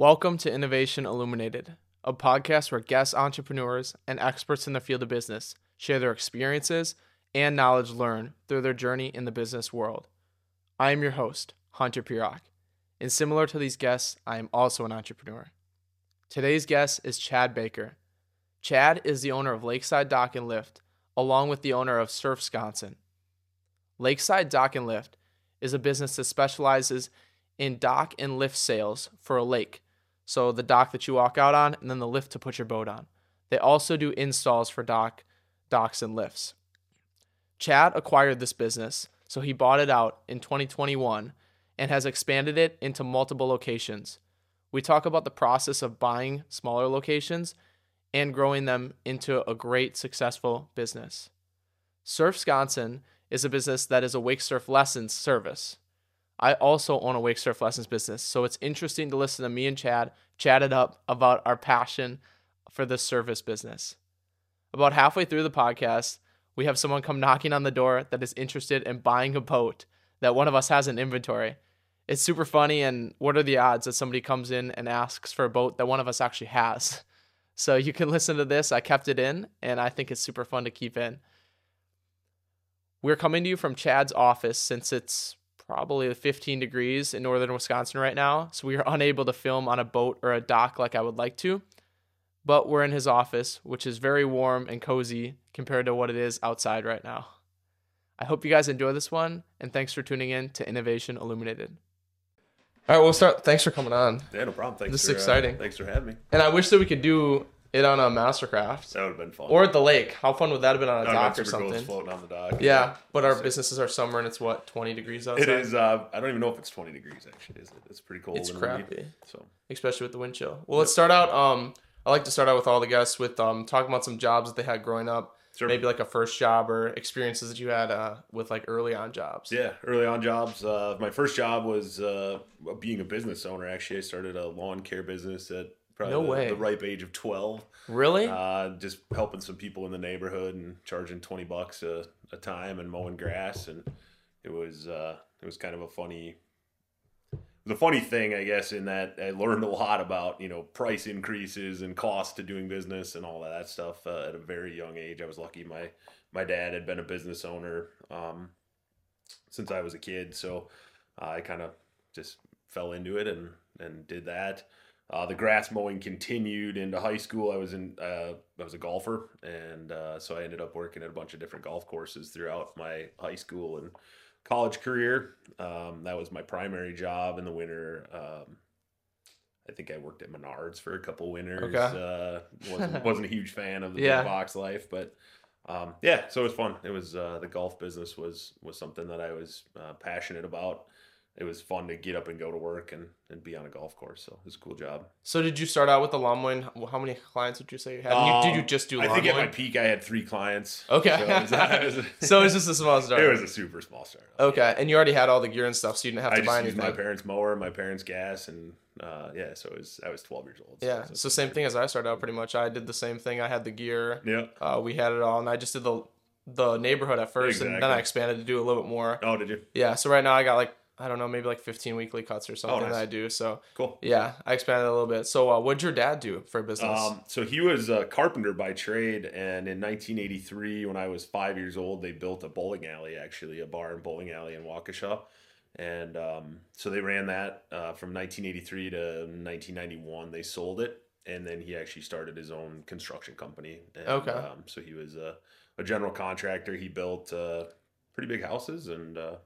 Welcome to Innovation Illuminated, a podcast where guest entrepreneurs and experts in the field of business share their experiences and knowledge learned through their journey in the business world. I am your host, Hunter Pirock, and similar to these guests, I am also an entrepreneur. Today's guest is Chad Baker. Chad is the owner of Lakeside Dock and Lift, along with the owner of Surfsconsin. Lakeside Dock and Lift is a business that specializes in dock and lift sales for a lake. So the dock that you walk out on and then the lift to put your boat on. They also do installs for dock, docks and lifts. Chad acquired this business, so he bought it out in 2021 and has expanded it into multiple locations. We talk about the process of buying smaller locations and growing them into a great successful business. Surfsconsin is a business that is a wake surf lessons service. I also own a wake surf lessons business, so it's interesting to listen to me and Chad chat it up about our passion for the service business. About halfway through the podcast, we have someone come knocking on the door that is interested in buying a boat that one of us has in inventory. It's super funny, and what are the odds that somebody comes in and asks for a boat that one of us actually has? So you can listen to this. I kept it in, and I think it's super fun to keep in. We're coming to you from Chad's office since it's probably 15 degrees in northern Wisconsin right now. So we are unable to film on a boat or a dock like I would like to. But we're in his office, which is very warm and cozy compared to what it is outside right now. I hope you guys enjoy this one, and thanks for tuning in to Innovation Illuminated. All right, we'll start. Thanks for coming on. Yeah, no problem. Thanks for This is for, uh, exciting. thanks for having me. And I wish that we could do it on a Mastercraft That would have been fun. or at the lake. How fun would that have been on a dock or super cool. Something? floating on the dock. Yeah, but our businesses are summer and it's what 20 degrees outside. It is. Uh, I don't even know if it's 20 degrees actually. Is it? It's pretty cold. It's windy, crappy. So especially with the wind chill. Well, let's start out. Um, I like to start out with all the guests with um talking about some jobs that they had growing up, Sure. maybe like a first job or experiences that you had uh with like early on jobs. yeah, early on jobs. Uh, my first job was uh, being a business owner. Actually, I started a lawn care business at probably No the, way. the ripe age of 12. Really? Uh, just helping some people in the neighborhood and charging 20 bucks a, a time and mowing grass. And it was, uh, it was kind of a funny, the funny thing, I guess, in that I learned a lot about, you know, price increases and cost to doing business and all of that stuff uh, at a very young age. I was lucky. My, my dad had been a business owner, um, since I was a kid. So uh, I kind of just fell into it and, and did that. Uh, the grass mowing continued into high school. I was in uh, I was a golfer, and uh, so I ended up working at a bunch of different golf courses throughout my high school and college career. Um, that was my primary job in the winter. Um, I think I worked at Menards for a couple winters. Okay. Uh, wasn't wasn't a huge fan of the Yeah. big box life, but um, yeah, so it was fun. It was uh, the golf business was was something that I was uh, passionate about. It was fun to get up and go to work and, and be on a golf course. So it was a cool job. so did you start out with the lawn? How many clients did you say you had? And you, did you Um, just do I think at my peak I had three clients. Okay. So it was, it was, so it's just a small start. it was a super small start. okay, and you already had all the gear and stuff, so you didn't have to buy used anything. my parents' mower, my parents' gas, and uh, yeah, so it was I was 12 years old. yeah, so so same thing as I started out pretty much. I did the same thing. I had the gear. Yeah. Uh, we had it all, and I just did the the neighborhood at first, and then I expanded to do a little bit more. Oh, did you? Yeah, so right now I got like I don't know, maybe like 15 weekly cuts or something nice. that I do. So Cool. yeah, I expanded a little bit. So uh, what'd your dad do for business? Um, so he was a carpenter by trade, and in 1983, when I was five years old, they built a bowling alley, actually a bar and bowling alley in Waukesha, and um, so they ran that uh, from 1983 to 1991. They sold it, and then he actually started his own construction company. And, Okay. Um, so he was a, a general contractor. He built uh, pretty big houses and uh,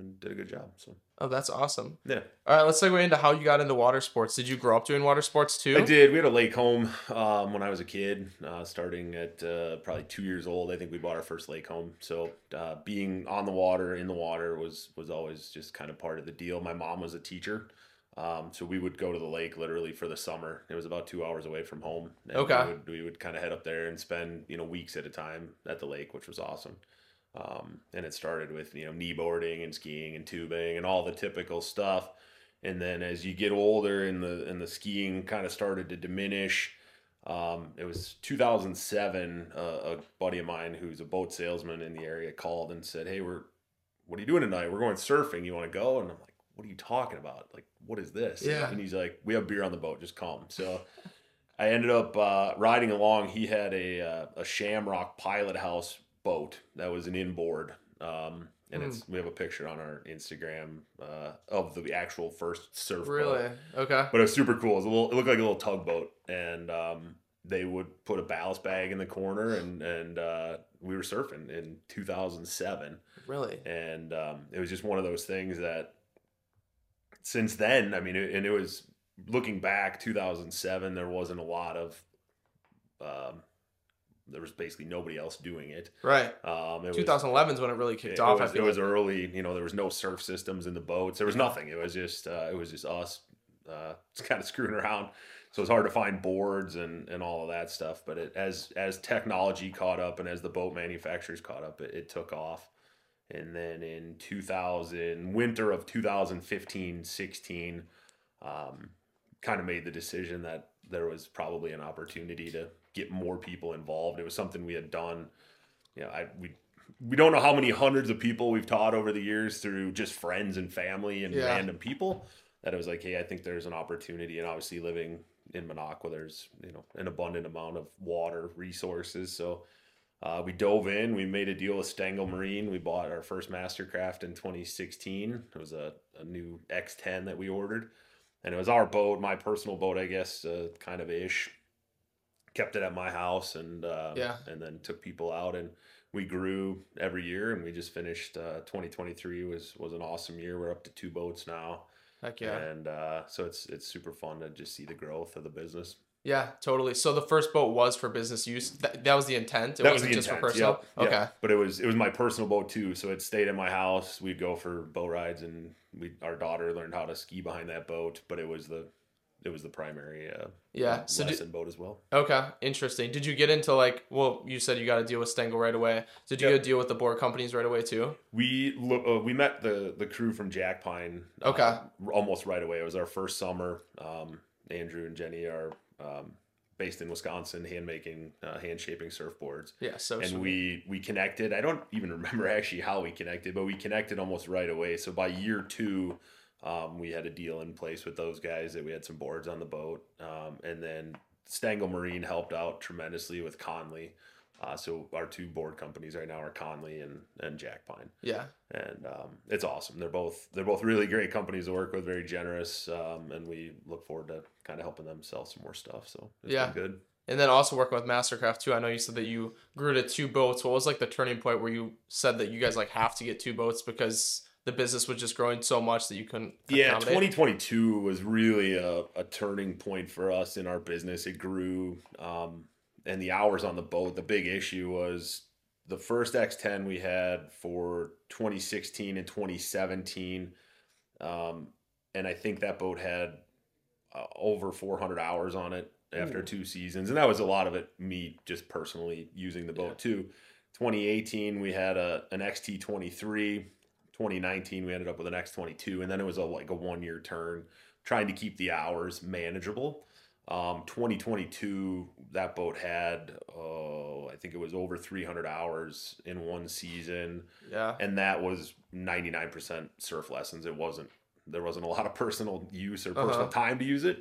and did a good job. So oh, that's awesome. yeah. All right, let's segue into how you got into water sports. Did you grow up doing water sports too? I did. We had a lake home um, when I was a kid, uh, starting at uh, probably two years old. I think we bought our first lake home. So uh, being on the water, in the water, was was always just kind of part of the deal. My mom was a teacher, um, so we would go to the lake literally for the summer. It was about two hours away from home. And Okay. We would, we would kind of head up there and spend you know weeks at a time at the lake, which was awesome. Um, and it started with you know knee boarding and skiing and tubing and all the typical stuff. And then as you get older and the and the skiing kind of started to diminish, um, it was 2007. Uh, a buddy of mine who's a boat salesman in the area called and said, "Hey, we're what are you doing tonight? We're going surfing. You want to go?" And I'm like, what are you talking about? Like, what is this? Yeah. And he's like, we have beer on the boat. Just come. So I ended up uh, riding along. He had a, uh, a Shamrock Pilot House boat that was an inboard. Um, and it's we have a picture on our Instagram uh, of the actual first surf boat. Really? Okay. But it was super cool. It, was a little, it looked like a little tugboat, and um, they would put a ballast bag in the corner, and and uh, we were surfing in 2007, Really? and um, it was just one of those things that since then, I mean, it, and it was looking back 2007, there wasn't a lot of. Um, there was basically nobody else doing it. Right. Um, it was- 2011 is when it really kicked it, off. was, I feel it was early. You know, there was no surf systems in the boats. There was nothing. It was just uh, it was just us, uh, just kind of screwing around. So it's hard to find boards and, and all of that stuff. But it, as as technology caught up and as the boat manufacturers caught up, it, it took off. And then in 2000, winter of 2015, 16, um, kind of made the decision that there was probably an opportunity to get more people involved. It was something we had done. You know, I we we don't know how many hundreds of people we've taught over the years through just friends and family and Yeah. random people. That it was like, hey, I think there's an opportunity, and obviously living in Minocqua, there's you know an abundant amount of water resources. So uh, we dove in. We made a deal with Stengel Marine. We bought our first Mastercraft in 2016. It was a, a new X10 that we ordered, and it was our boat, my personal boat, I guess, uh, kind of ish. Kept it at my house, and uh, Yeah. and then took people out, and we grew every year, and we just finished. Uh, 2023 was was an awesome year. We're up to two boats now, Heck yeah. and uh, so it's it's super fun to just see the growth of the business. Yeah, totally. So the first boat was for business use. That, that was the intent. It that was wasn't the just intent. for personal. Yep, yep. Okay. But it was it was my personal boat too, so it stayed in my house. We'd go for boat rides, and we our daughter learned how to ski behind that boat. But it was the it was the primary uh, Yeah. So did, lesson boat as well. okay, interesting. Did you get into like? Well, you said you got to deal with Stengel right away. Did you Yep. deal with the board companies right away too? We uh, we met the the crew from Jack Pine. uh, Okay. almost right away. It was our first summer. Um, Andrew and Jenny are um, based in Wisconsin, hand making, uh, hand shaping surfboards. Yeah. So and sweet. we we connected. I don't even remember actually how we connected, but we connected almost right away. So by year two, um, we had a deal in place with those guys that we had some boards on the boat, um, and then Stengel Marine helped out tremendously with Connelly. Uh, so our two board companies right now are Connelly and and Jack Pine, Yeah. and um, it's awesome. They're both they're both really great companies to work with, very generous, um, and we look forward to kind of helping them sell some more stuff. So it's Yeah. been good. And then also working with Mastercraft too. I know you said that you grew to two boats. What was like the turning point where you said that you guys like have to get two boats because the business was just growing so much that you couldn't Yeah, accommodate? 2022 was really a, a turning point for us in our business. It grew, um, and the hours on the boat. The big issue was the first X10 we had for 2016 and 2017, um, and I think that boat had uh, over 400 hours on it after Ooh. two seasons, and that was a lot of it me just personally using the boat too. 2018 we had a an XT23. 2019 we ended up with an X22, and then it was a like a one year turn, trying to keep the hours manageable. Um, 2022 that boat had oh I think it was over 300 hours in one season, Yeah. and that was 99% surf lessons. It wasn't there wasn't a lot of personal use or personal Uh-huh. time to use it.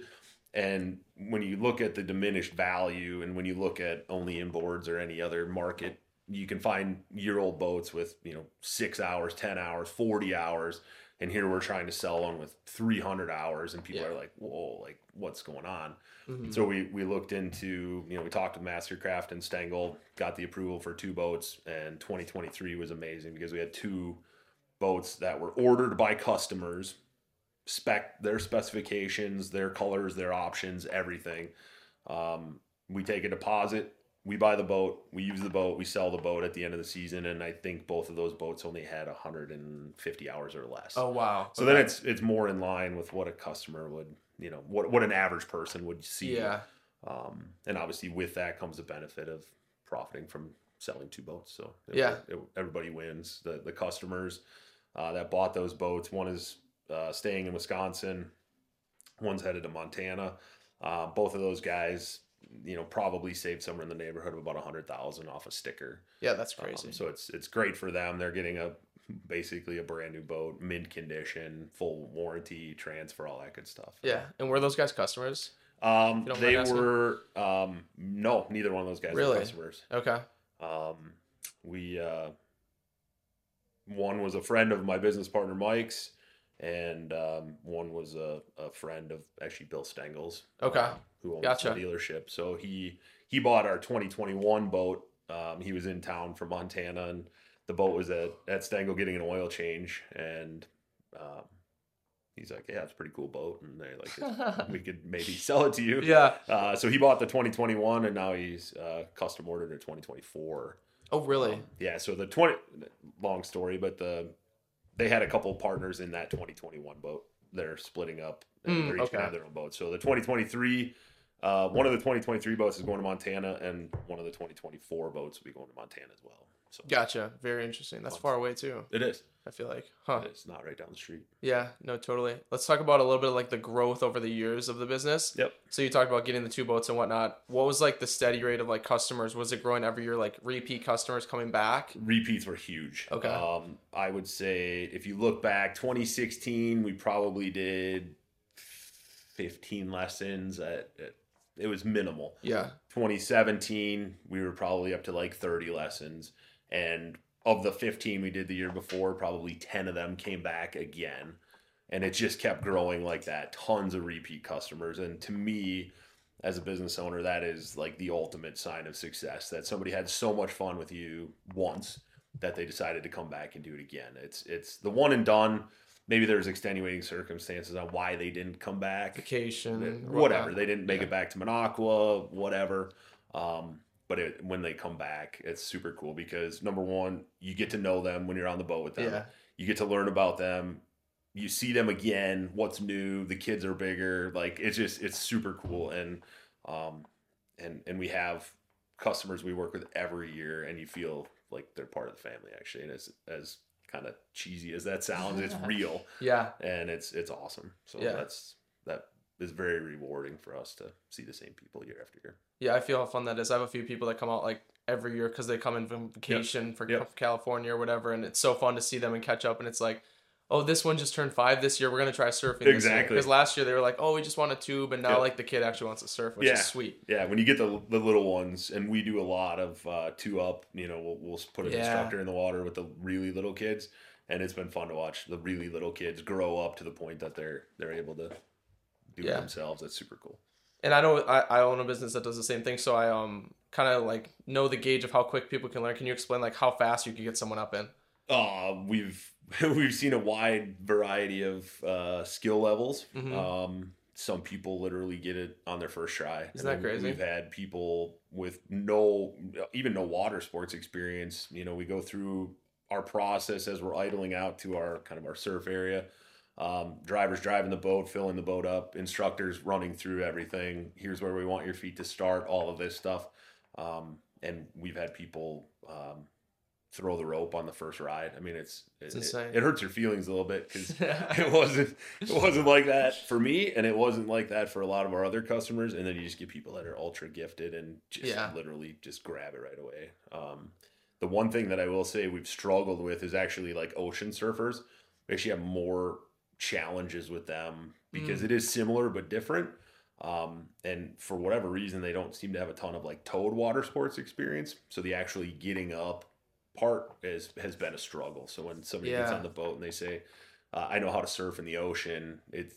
And when you look at the diminished value, and when you look at only inboards or any other market, you can find year old boats with you know six hours, ten hours, forty hours, and here we're trying to sell one with three hundred hours, and people Yeah. are like, "Whoa, like what's going on?" Mhm. So we we looked into you know we talked with Mastercraft and Stengel, got the approval for two boats, and 2023 was amazing because we had two boats that were ordered by customers, spec their specifications, their colors, their options, everything. Um, we take a deposit, we buy the boat, we use the boat, we sell the boat at the end of the season, and I think both of those boats only had 150 hours or less. Oh wow. So then it's it's more in line with what a customer would, you know, what what an average person would see. yeah. Um, and obviously with that comes the benefit of profiting from selling two boats. So it- Yeah. it- everybody wins. The the customers uh, that bought those boats. One is uh, staying in Wisconsin. One's headed to Montana. Uh, both of those guys, you know, probably saved somewhere in the neighborhood of about a hundred thousand off a sticker. Yeah, that's Um, crazy. so it's it's great for them. They're getting a basically a brand new boat, mint condition, full warranty, transfer, all that good stuff. Yeah. And were those guys customers? Um, they were um, no, neither one of those guys Really? were customers. Okay. Um, we uh, one was a friend of my business partner Mike's, and um, one was a, a friend of actually Bill Stengel's. Okay. um, who owns Gotcha. the dealership. So he he bought our 2021 boat. Um, he was in town from Montana, and the boat was at at Stengel getting an oil change, and um, he's like, "Yeah, it's a pretty cool boat," and they're like, "We could maybe sell it to you." Yeah. Uh, so he bought the 2021, and now he's uh, custom ordered a 2024. Oh, really? Um, yeah. So the 20 long story, but the they had a couple partners in that 2021 boat. They're splitting up. And Mm, they're each okay. gonna have their own boat. So the 2023, uh, one of the 2023 boats is going to Montana, and one of the 2024 boats will be going to Montana as well. So Gotcha. Very interesting. That's far away too. it is. I feel like. Huh. It's not right down the street. Yeah. No. Totally. Let's talk about a little bit of like the growth over the years of the business. Yep. So you talked about getting the two boats and whatnot. What was like the steady rate of like customers? Was it growing every year? Like repeat customers coming back? Repeats were huge. Okay. Um, I would say if you look back, 2016, we probably did 15 lessons. At, at it was minimal. Yeah. 2017 we were probably up to like 30 lessons and of the 15 we did the year before probably 10 of them came back again and it just kept growing like that tons of repeat customers and to me as a business owner that is like the ultimate sign of success that somebody had so much fun with you once that they decided to come back and do it again it's it's the one and done maybe there's extenuating circumstances on why they didn't come back Vacation. or whatever. They didn't make Yeah. it back to Minocqua, whatever. Um, but it, when they come back, it's super cool because number one, you get to know them when you're on the boat with them. Yeah. You get to learn about them. You see them again. What's new? The kids are bigger. Like it's just it's super cool. And um, and and we have customers we work with every year, and you feel like they're part of the family actually. And as as kind of cheesy as that sounds, it's real Yeah. and it's it's awesome. So Yeah. that's that is very rewarding for us to see the same people year after year. Yeah, I feel how fun that is. I have a few people that come out like every year because they come in from vacation for Yep. California or whatever, and it's so fun to see them and catch up. And it's like, oh, this one just turned five this year. We're gonna try surfing. Exactly. Because last year they were like, oh, we just want a tube, and now Yep. like the kid actually wants to surf, which Yeah. is sweet. Yeah, when you get the the little ones, and we do a lot of uh, two up. You know, we'll, we'll put an Yeah. instructor in the water with the really little kids, and it's been fun to watch the really little kids grow up to the point that they're they're able to do Yeah. it themselves. That's super cool. And I know I, I own a business that does the same thing, so I um kind of like know the gauge of how quick people can learn. Can you explain like how fast you can get someone up in? Uh, we've we've seen a wide variety of uh, skill levels. Mhm. Um, some people literally get it on their first try. Isn't that crazy? We've had people with no, even no water sports experience. You know, we go through our process as we're idling out to our kind of our surf area. Um, drivers driving the boat, filling the boat up, instructors running through everything. Here's where we want your feet to start. All of this stuff, um, and we've had people um, throw the rope on the first ride. I mean, it's It's it, insane. It, hurts your feelings a little bit because it wasn't it wasn't like that for me, and it wasn't like that for a lot of our other customers. And then you just get people that are ultra gifted and just Yeah. literally just grab it right away. Um, the one thing that I will say we've struggled with is actually like ocean surfers. We actually have more challenges with them because Mm. it is similar but different. Um, and for whatever reason, they don't seem to have a ton of like towed water sports experience. So the actually getting up part is has been a struggle. So when somebody gets on the boat and they say, uh, "I know how to surf in the ocean," it's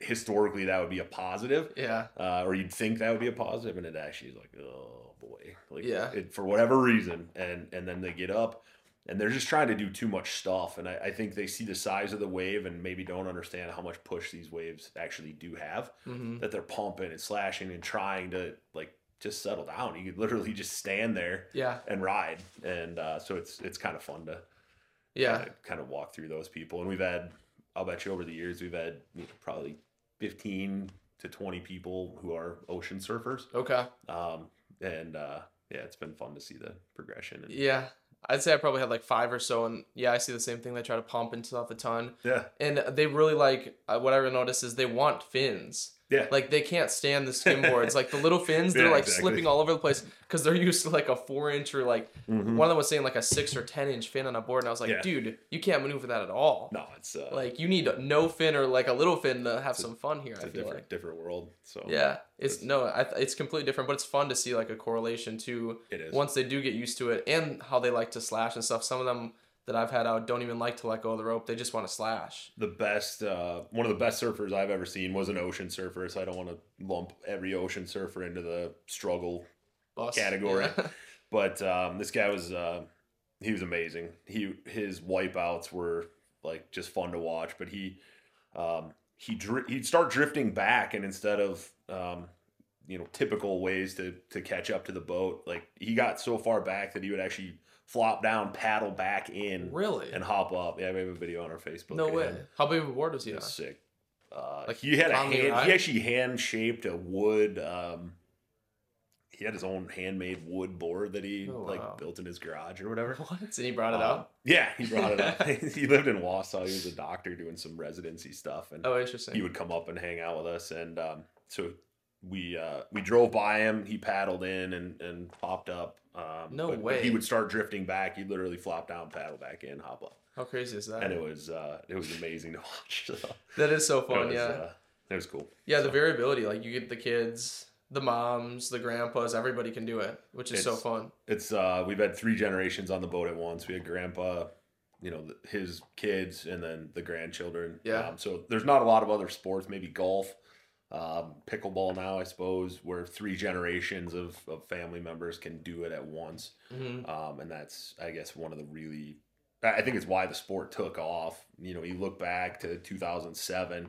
historically that would be a positive, Yeah. uh, or you'd think that would be a positive, and it actually is like, oh boy, like Yeah. it, for whatever reason, and and then they get up. And they're just trying to do too much stuff, and I, I think they see the size of the wave and maybe don't understand how much push these waves actually do have hmm that they're pumping and slashing and trying to like just settle down. You could literally just stand there Yeah. and ride, and uh, so it's it's kind of fun to Yeah. kinda- kind of walk through those people. And we've had, I'll bet you over the years, we've had you know, probably fifteen to twenty people who are ocean surfers, Okay. um, and uh, yeah, it's been fun to see the progression. And, Yeah. I'd say I probably had like five or so, and yeah, I see the same thing. They try to pump and stuff a ton, yeah, and they really like uh, what I noticed is they want fins. Yeah. Like they can't stand the skimboards. like the little fins, they're Yeah, like exactly. slipping all over the place because they're used to like a four inch or like Mhm. one of them was saying like a six or ten inch fin on a board, and I was like, Yeah. dude, you can't maneuver that at all. No, it's uh, Like you need no fin or like a little fin to have some fun here. it's I a different like. different world. So Yeah, it's no, I, it's completely different, but it's fun to see like a correlation to it is. once they do get used to it and how they like to slash and stuff. Some of them that I've had out don't even like to let go of the rope; they just want to slash. the best uh, one of the best surfers I've ever seen was an ocean surfer. So I don't want to lump every ocean surfer into the struggle Bus. Category. Yeah. But um, this guy was uh, he was amazing. He his wipeouts were like just fun to watch. But he um, he dri- he'd start drifting back, and instead of um, you know typical ways to to catch up to the boat, like he got so far back that he would actually flop down, paddle back in, really? and hop up. Yeah, we have a video on our Facebook. No way. How big of a board was he on? Sick. Uh, Like, he had a hand, he actually hand shaped a wood. Um, he had his own handmade wood board that he Oh, wow. like built in his garage or whatever. What? And he brought it Um, out. Yeah, he brought it up. he lived in Wausau. He was a doctor doing some residency stuff, and Oh, interesting. he would come up and hang out with us. And um, so we uh, we drove by him. He paddled in and and popped up. Um, No but- but way. He would start drifting back. He'd literally flop down, paddle back in, hop up, How crazy is that? and it was uh, it was amazing to watch. So, that is so it fun. was, yeah. uh, it was cool. yeah. The variability, like you get the kids, the moms, the grandpas, everybody can do it, which is so fun. It's uh we've had three generations on the boat at once. We had grandpa, you know, his kids, and then the grandchildren. Yeah. Um, so there's not a lot of other sports, maybe golf, um, pickleball now, I suppose, where three generations of, of family members can do it at once. hmm Um, and that's, I guess, one of the really, I I think it's why the sport took off. You know, you look back to 2007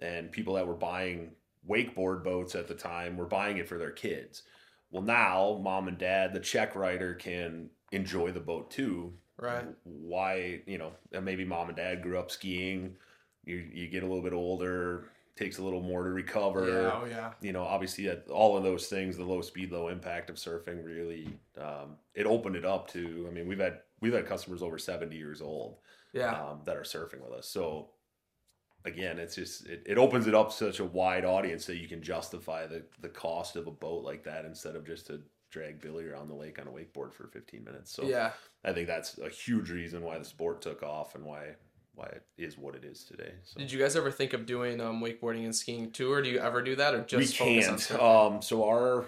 and people that were buying wakeboard boats at the time were buying it for their kids. Well, now mom and dad, the check writer can enjoy the boat too. Right. Why, you know, maybe mom and dad grew up skiing. You, you get a little bit older, takes a little more to recover Yeah. Oh yeah. you know, obviously at all of those things, the low speed, low impact of surfing really, um, it opened it up to, I mean, we've had, we've had customers over 70 years old, Yeah. um, that are surfing with us. So again, it's just, it, it opens it up such a wide audience that you can justify the, the cost of a boat like that instead of just to drag Billy around the lake on a wakeboard for 15 minutes. So yeah. I think that's a huge reason why the sport took off and why, why it is what it is today. So. Did you guys ever think of doing um, wakeboarding and skiing too, or do you ever do that, or just we focus can't. Um, so our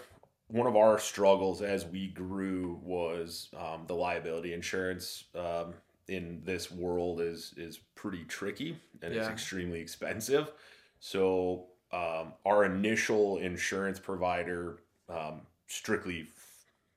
one of our struggles as we grew was um, the liability insurance um, in this world is is pretty tricky and it's extremely expensive. So um, our initial insurance provider um, strictly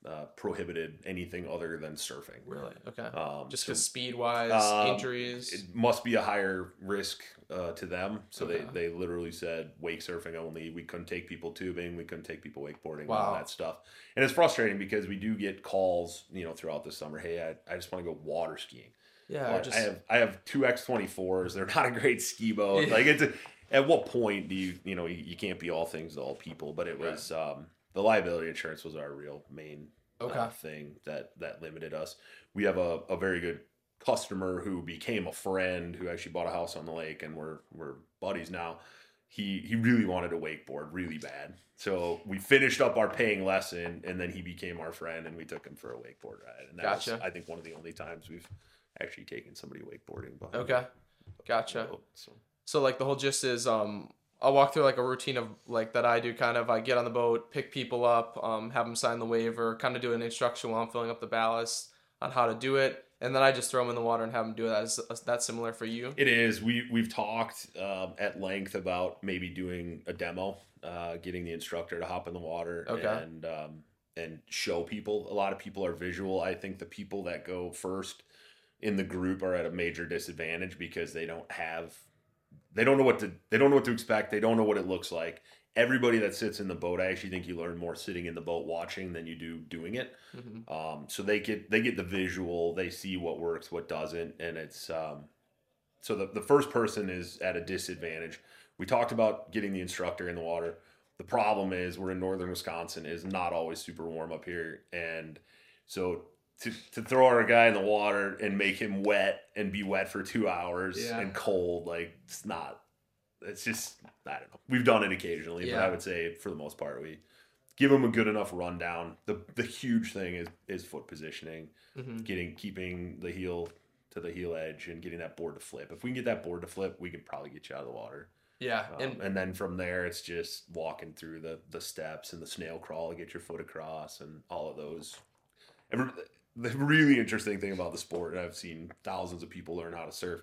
uh, prohibited anything other than surfing. really? Okay. Um, Just so- because speed wise, Um, injuries. it must be a higher risk uh, to them. So Okay. they, they literally said wake surfing only. We couldn't take people tubing. We couldn't take people wakeboarding. Wow. All that stuff. And it's frustrating because we do get calls, you know, throughout the summer. Hey, I, I just want to go water skiing. yeah. Just I have I have two X twenty fours. They're not a great ski boat. Yeah. Like it's a, at what point do you you know you, you can't be all things to all people? But it was um, the liability insurance was our real main okay. uh, thing that that limited us. We have a, a very good customer who became a friend who actually bought a house on the lake and we're we're buddies now. He he really wanted a wakeboard really bad. So we finished up our paying lesson and then he became our friend and we took him for a wakeboard ride. And that Gotcha. was I think one of the only times we've actually taken somebody wakeboarding Okay. Gotcha. boat, So So like the whole gist is um I'll walk through like a routine of like that I do kind of I get on the boat, pick people up, um have them sign the waiver, kind of do an instruction while I'm filling up the ballast on how to do it, and then I just throw them in the water and have them do that. Is that similar for you? It is. We we've talked um, at length about maybe doing a demo, uh, getting the instructor to hop in the water Okay. and um, and show people. A lot of people are visual. I think the people that go first in the group are at a major disadvantage because they don't have they don't know what to they don't know what to expect. They don't know what it looks like. Everybody that sits in the boat, I actually think you learn more sitting in the boat watching than you do doing it. hmm Um, so they get they get the visual, they see what works, what doesn't, and it's um, so the, the first person is at a disadvantage. We talked about getting the instructor in the water. The problem is we're in northern Wisconsin, is not always super warm up here, and so to, to throw our guy in the water and make him wet and be wet for two hours Yeah. and cold, like it's not it's just I don't know. We've done it occasionally, but I would say for the most part we give him a good enough rundown. The the huge thing is is foot positioning, hmm getting keeping the heel to the heel edge and getting that board to flip. If we can get that board to flip, we can probably get you out of the water. Yeah, Um, and and then from there, it's just walking through the the steps and the snail crawl to get your foot across and all of those. Re- the really interesting thing about the sport, and I've seen thousands of people learn how to surf.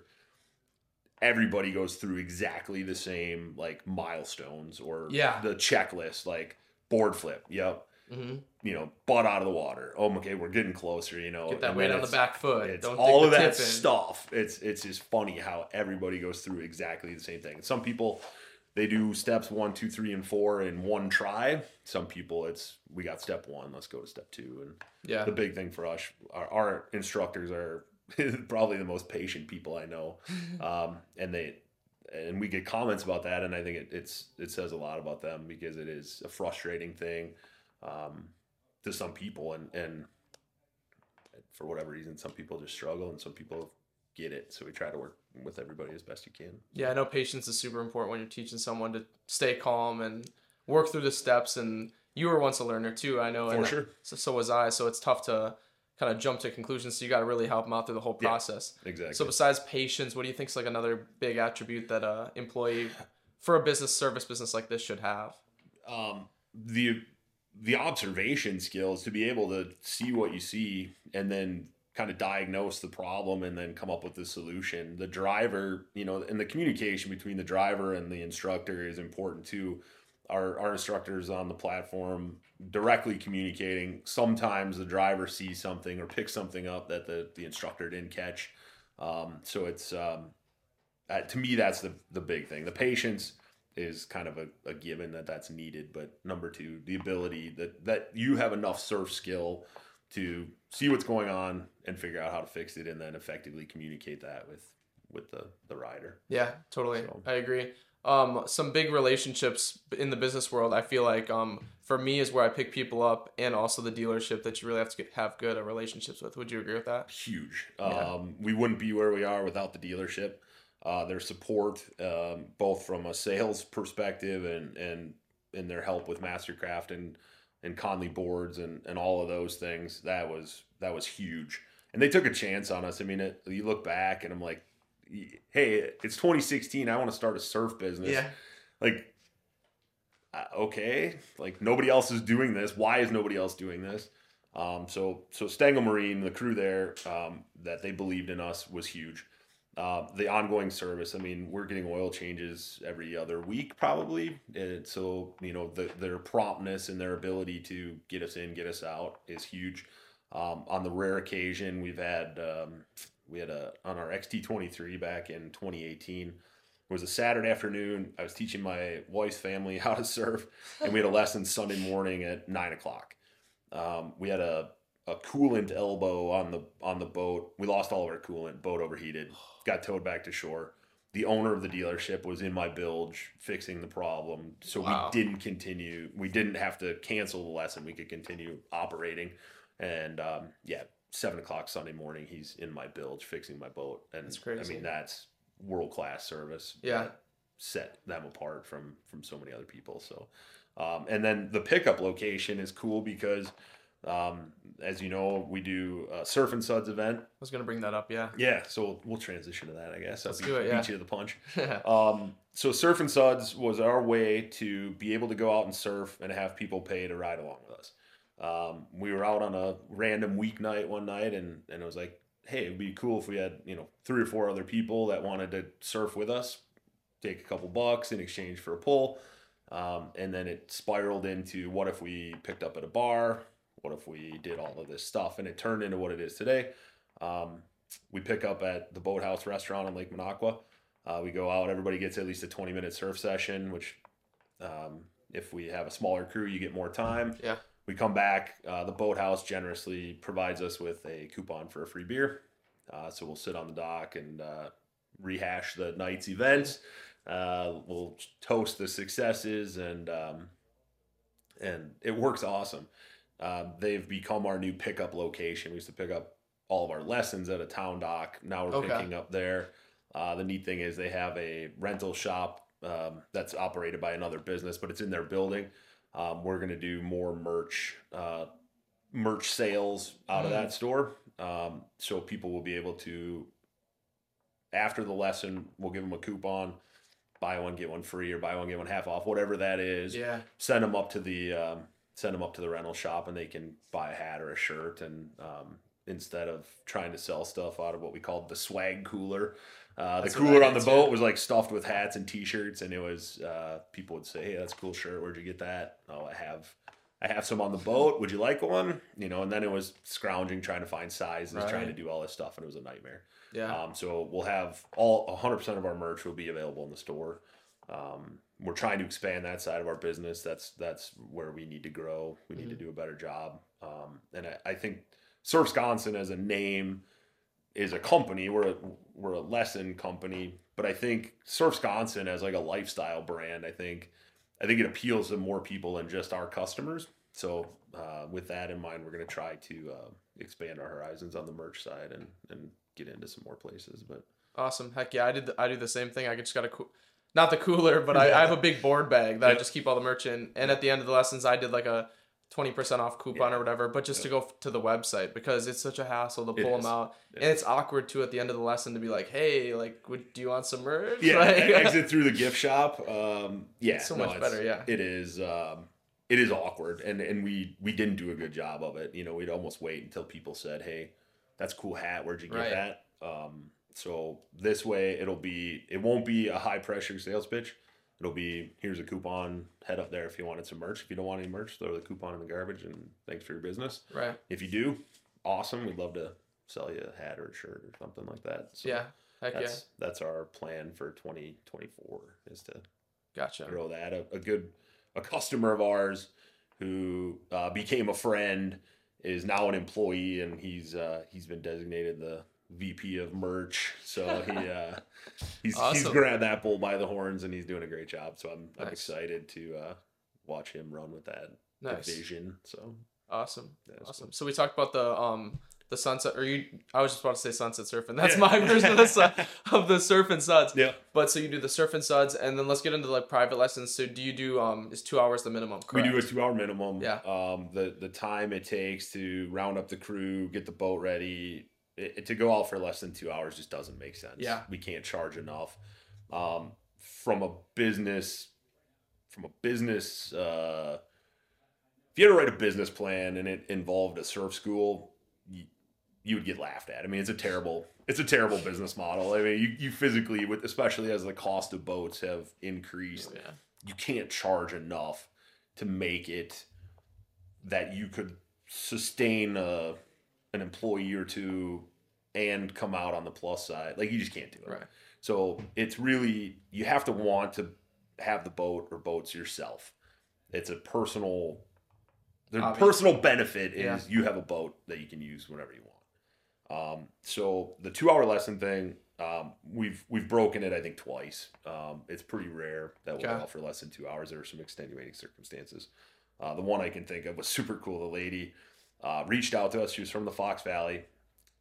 Everybody goes through exactly the same like milestones or Yeah. the checklist, like board flip. Yep. hmm You know, butt out of the water. Oh, okay, we're getting closer. You know, get that weight on the back foot. it's Don't all of that in. stuff. It's it's just funny how everybody goes through exactly the same thing. Some people they do steps one, two, three, and four in one try. Some people it's we got step one, let's go to step two. And Yeah, the big thing for us, our, our instructors are probably the most patient people I know, um, and they and we get comments about that, and I think it, it's it says a lot about them because it is a frustrating thing um, to some people, and and for whatever reason, some people just struggle, and some people get it. So we try to work with everybody as best you can. Yeah, I know patience is super important when you're teaching someone to stay calm and work through the steps. And you were once a learner too, I know. For and sure. So, so was I. So it's tough to kind of jump to conclusions. So you got to really help them out through the whole Yeah. process. Exactly. So besides patience, what do you think is like another big attribute that a employee for a business service business like this should have? um, the the observation skills to be able to see what you see and then kind of diagnose the problem and then come up with the solution. The driver, you know, and the communication between the driver and the instructor is important too. Our our instructors on the platform directly communicating. Sometimes the driver sees something or picks something up that the the instructor didn't catch. Um, so it's um, uh, to me that's the the big thing. The patience is kind of a, a given that that's needed. But number two, the ability that that you have enough surf skill to see what's going on and figure out how to fix it, and then effectively communicate that with with the the rider. Yeah, totally. So- I agree. Um, some big relationships in the business world. I feel like um, for me is where I pick people up, and also the dealership that you really have to get, have good relationships with. Would you agree with that? Huge. Yeah. Um, we wouldn't be where we are without the dealership. Uh, their support, um, both from a sales perspective and and and their help with Mastercraft and and Connelly boards and and all of those things. That was that was huge. And they took a chance on us. I mean, it, you look back and I'm like, hey, it's 2016. I want to start a surf business. Yeah. Like, okay, like nobody else is doing this. Why is nobody else doing this? Um, so so Stengel Marine, the crew there, um, that they believed in us was huge. Uh, the ongoing service. I mean, we're getting oil changes every other week, probably. And so you know, the, their promptness and their ability to get us in, get us out is huge. Um, on the rare occasion, we've had um, we had a on our XT23 back in 2018. It was a Saturday afternoon. I was teaching my wife's family how to surf, and we had a lesson Sunday morning at nine o'clock. Um, we had a, a coolant elbow on the on the boat. We lost all of our coolant. Boat overheated. Got towed back to shore. The owner of the dealership was in my bilge fixing the problem, so Wow. we didn't continue. We didn't have to cancel the lesson. We could continue operating. And um, yeah, seven o'clock Sunday morning, he's in my bilge fixing my boat. And That's I mean, that's world class service. Yeah. set them apart from from so many other people. So, um, and then the pickup location is cool because, um, as you know, we do a surf and suds event. I was gonna bring that up. Yeah. Yeah, so we'll, we'll transition to that, I guess. I'll Let's do it, yeah. beat you to the punch. Um, so surf and suds was our way to be able to go out and surf and have people pay to ride along with us. Um, we were out on a random weeknight one night, and and it was like, hey, it'd be cool if we had you know three or four other people that wanted to surf with us, take a couple bucks in exchange for a pull, um, and then it spiraled into what if we picked up at a bar, what if we did all of this stuff, and it turned into what it is today. Um, we pick up at the Boathouse Restaurant on Lake Minocqua. Uh, we go out, everybody gets at least a 20 minute surf session, which um, if we have a smaller crew, you get more time. Yeah. We come back. Uh, the Boathouse generously provides us with a coupon for a free beer. Uh, so we'll sit on the dock and uh, rehash the night's events. Uh, we'll toast the successes and um, and it works awesome. Uh, they've become our new pickup location. We used to pick up all of our lessons at a town dock. Now we're Okay. picking up there. Uh, the neat thing is they have a rental shop um, that's operated by another business, but it's in their building. Um, we're gonna do more merch, uh, merch sales out of Mm. that store, um, so people will be able to. After the lesson, we'll give them a coupon, buy one get one free, or buy one get one half off, whatever that is Yeah. send them up to the um, send them up to the rental shop and they can buy a hat or a shirt and um, instead of trying to sell stuff out of what we called the swag cooler uh, the That's what I cooler on the boat was like stuffed with hats and t-shirts and it was uh, people would say hey that's a cool shirt. Where'd you get that? Oh i have i have some on the boat. Would you like one? You know and then it was scrounging trying to find sizes trying to do all this stuff and it was a nightmare. Yeah. um, so we'll have all 100% of our merch will be available in the store. Um, we're trying to expand that side of our business. That's that's where we need to grow. We need to do a better job. Um, and I, I think Surfsconsin as a name is a company. We're a, we're a lesson company, but I think Surfsconsin as like a lifestyle brand. I think I think it appeals to more people than just our customers. So uh, with that in mind, we're going to try to uh, expand our horizons on the merch side and and get into some more places. But Awesome. Heck yeah, I did. The, I do the same thing. I just got a cool, not the cooler, but I, I have a big board bag that I just keep all the merch in. And at the end of the lessons, I did like a twenty percent off coupon Yeah. or whatever. But just to go f- to the website because it's such a hassle to pull them out, It and it's awkward too at the end of the lesson to be like, "Hey, like, would do you want some merch?" yeah, Like- exit through the gift shop. Um, yeah, It's so no, much better, yeah. it is. Um, it is awkward, and and we we didn't do a good job of it. You know, we'd almost wait until people said, "Hey, that's a cool hat. Where'd you get Right. that?" Um, so this way, it'll be it won't be a high pressure sales pitch. It'll be here's a coupon. Head up there if you wanted some merch. If you don't want any merch, throw the coupon in the garbage. And thanks for your business. right. If you do, awesome. We'd love to sell you a hat or a shirt or something like that. So Yeah. Heck yeah. that's that's our plan for 2024 is to Gotcha. grow that. A, a good a customer of ours who uh, became a friend is now an employee and he's uh, he's been designated the VP of merch. So he uh, he's he's grabbed that bull by the horns and he's doing a great job. So I'm I'm excited to uh, watch him run with that Nice. division. So Awesome. Awesome. So we talked about the um the sunset or you I was just about to say sunset surfing. That's Yeah. my version of the sun, of the surf and suds. yeah. But so you do the surf and suds and then let's get into like private lessons. So do you do um is 2 hours the minimum, correct? We do a two hour minimum. Yeah. Um, the the time it takes to round up the crew, get the boat ready, it, to go out for less than two hours just doesn't make sense. Yeah. We can't charge enough. Um, from a business, from a business, uh, if you had to write a business plan and it involved a surf school, you, you would get laughed at. I mean, it's a terrible, it's a terrible business model. I mean, you, you physically, with especially as the cost of boats have increased, Yeah. you can't charge enough to make it that you could sustain a, an employee or two and come out on the plus side. Like you just can't do it. Right. So it's really you have to want to have the boat or boats yourself. It's a personal the Hobby. personal benefit is Yeah. you have a boat that you can use whenever you want. Um, so the two hour lesson thing, um, we've we've broken it I think twice. Um, it's pretty rare that we'll Okay. offer less than two hours. There are some extenuating circumstances. Uh, the one I can think of was super cool. The lady uh, reached out to us. She was from the Fox Valley.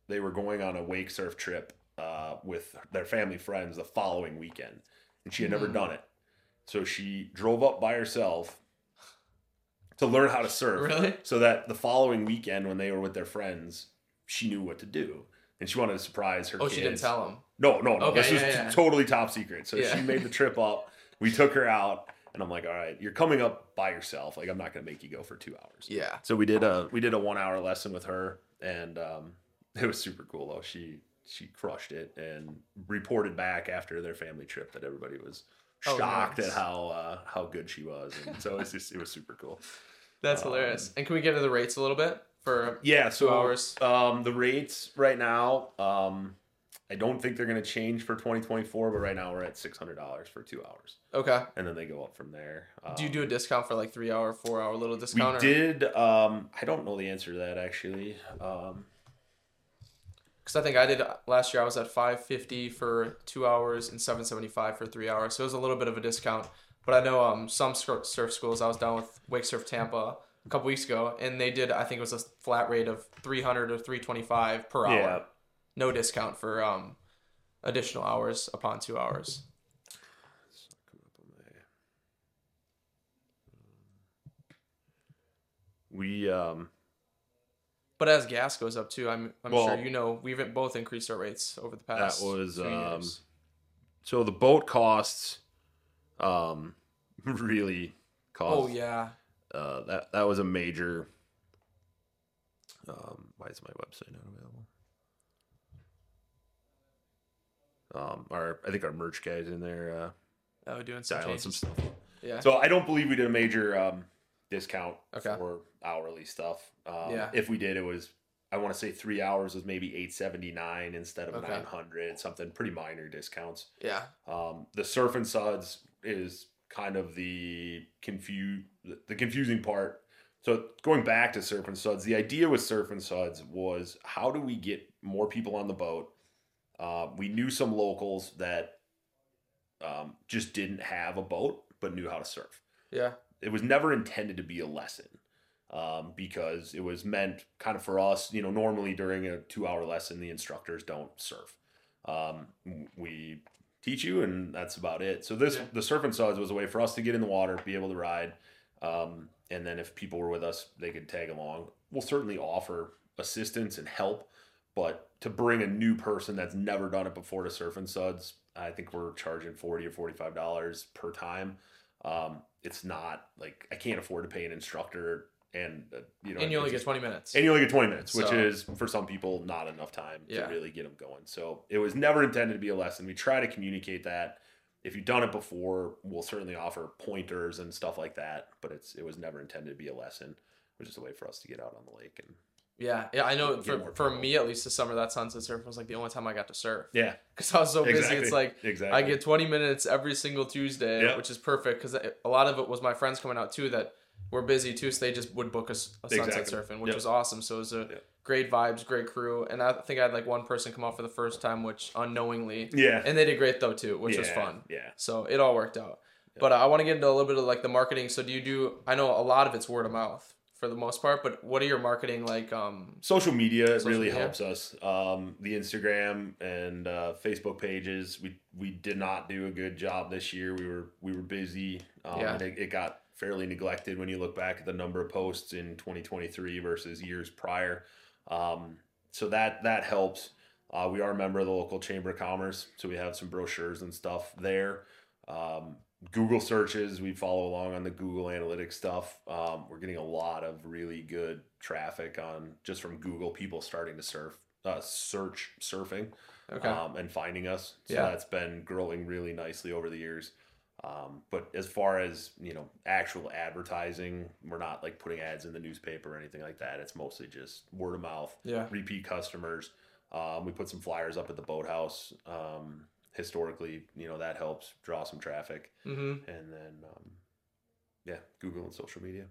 They were going on a wake surf trip uh, with their family friends the following weekend, and she had never Hmm. done it. So she drove up by herself to learn how to surf. Really? So that the following weekend, when they were with their friends, she knew what to do, and she wanted to surprise her. Oh, kids. she didn't tell them. No, no, no. Okay, this was yeah, yeah. totally top secret. So Yeah. she made the trip up. We took her out, and I'm like, all right, you're coming up by yourself. Like I'm not gonna make you go for two hours. Yeah. So we did a we did a one hour lesson with her, and um, it was super cool though. She she crushed it and reported back after their family trip that everybody was Oh, shocked nice. at how uh, how good she was, and so it's just it was super cool. That's Um, hilarious. And can we get into the rates a little bit for Yeah, so Two hours. Um, the rates right now, um, I don't think they're going to change for 2024, but right now we're at six hundred dollars for two hours, Okay. and then they go up from there. Um, Do you do a discount for like 3 hour, 4 hour little We discount or did. Um, I don't know the answer to that actually. Um, because I think I did last year. I was at 550 for two hours and 775 for three hours, so it was a little bit of a discount. But I know um, some surf schools. I was down with Wake Surf Tampa a couple weeks ago, and they did. I think it was a flat rate of 300 or 325 per hour, yeah. no discount for um, additional hours upon two hours. We um but as gas goes up too, I'm I'm Well- sure you know we've both increased our rates over the past. that was um, so the boat costs um, really cost. Oh yeah. uh, that that was a major. Um, why is my website not available? Um, our I think our merch guys in there uh, Oh, doing some dialing changes. some stuff. Yeah. So I don't believe we did a major um, discount Okay. for hourly stuff. Um, Yeah. If we did, it was I want to say three hours was maybe eight seventy nine instead of Okay. nine hundred. Something pretty minor discounts. yeah. Um, the surf and suds is kind of the confuse the confusing part. So going back to surf and suds, the idea with surf and suds was how do we get more people on the boat? Uh, we knew some locals that um, just didn't have a boat but knew how to surf. Yeah. It was never intended to be a lesson um, because it was meant kind of for us. You know, normally during a two-hour lesson, the instructors don't surf. Um, we teach you, and that's about it. So this Yeah. the surf and suds was a way for us to get in the water, be able to ride, um, and then if people were with us, they could tag along. We'll certainly offer assistance and help, but to bring a new person that's never done it before to surf and suds, I think we're charging forty or forty five dollars per time. Um, it's not like I can't afford to pay an instructor, and uh, you know, and you only get 20 minutes. and you only get 20 minutes, which is for some people not enough time Yeah. to really get them going. So it was never intended to be a lesson. We try to communicate that. If you've done it before, we'll certainly offer pointers and stuff like that. But it's it was never intended to be a lesson. It was just a way for us to get out on the lake and yeah. Yeah. I know for, for me, at least, the summer that sunset surf was like the only time I got to surf yeah, because I was so busy. exactly. It's like exactly. I get 20 minutes every single Tuesday, Yeah. which is perfect because a lot of it was my friends coming out too that were busy too, so they just would book us a, sunset Exactly. surfing, which Yep. was awesome. So it was a Yep. great vibes, great crew, and I think I had like one person come out for the first time, which unknowingly, yeah, and they did great though too, which was fun. Yeah, So it all worked out. But I want to get into a little bit of like the marketing. So do you do? I know a lot of it's word of mouth for the most part, but what are your marketing like? Um, social media Social really media. helps us. Um, the Instagram and uh, Facebook pages, we we did not do a good job this year. We were we were busy, um, Yeah. it, it got fairly neglected when you look back at the number of posts in 2023 versus years prior. Um, so that that helps. Uh, we are a member of the local chamber of commerce, so we have some brochures and stuff there. Um, Google searches, we follow along on the Google Analytics stuff. Um, we're getting a lot of really good traffic on just from Google, people starting to surf, uh, search surfing, okay. um, and finding us. So Yeah. that's been growing really nicely over the years. Um, but as far as you know, actual advertising, we're not like putting ads in the newspaper or anything like that. It's mostly just word of mouth yeah. repeat customers. Um, we put some flyers up at the boathouse. Historically, you know that helps draw some traffic, Mm-hmm. and then um, yeah, Google and social media.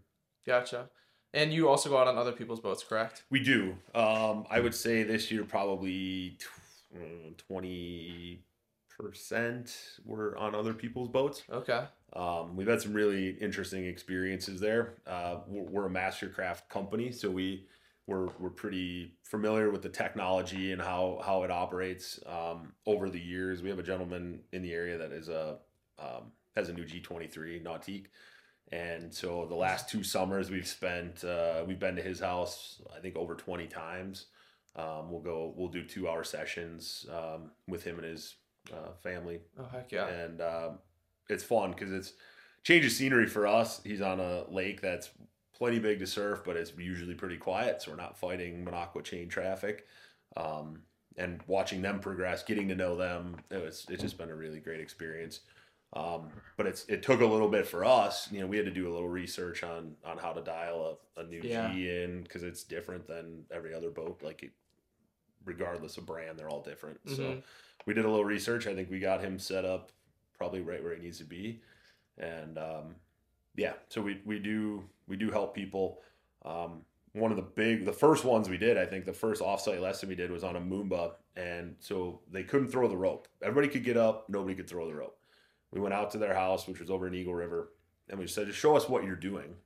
Gotcha. And you also go out on other people's boats, correct? We do. Um, I would say this year probably twenty percent were on other people's boats. Okay. Um, we've had some really interesting experiences there. Uh, we're, we're a mastercraft company, so we we're we're pretty familiar with the technology and how how it operates. Um, over the years, we have a gentleman in the area that is a um, has a new G twenty three Nautique, and so the last two summers we've spent uh, we've been to his house I think over twenty times. Um, we'll go we'll do two hour sessions um, with him and his uh, family Oh heck yeah. and um, it's fun because it's changes scenery for us. He's on a lake that's plenty big to surf, but it's usually pretty quiet, so we're not fighting Minocqua chain traffic. Um, and watching them progress, getting to know them, it was it's just been a really great experience. Um, but it's it took a little bit for us. You know, we had to do a little research on on how to dial a, a new Yeah. G in because it's different than every other boat. Like it, regardless of brand, they're all different. So Mhm. we did a little research. I think we got him set up probably right where he needs to be, and um, yeah, so we we do we do help people. Um, one of the big the first ones we did, I think the first offsite lesson we did was on a Moomba, and so they couldn't throw the rope. Everybody could get up, nobody could throw the rope. We went out to their house, which was over in Eagle River, and we said, "Just show us what you're doing."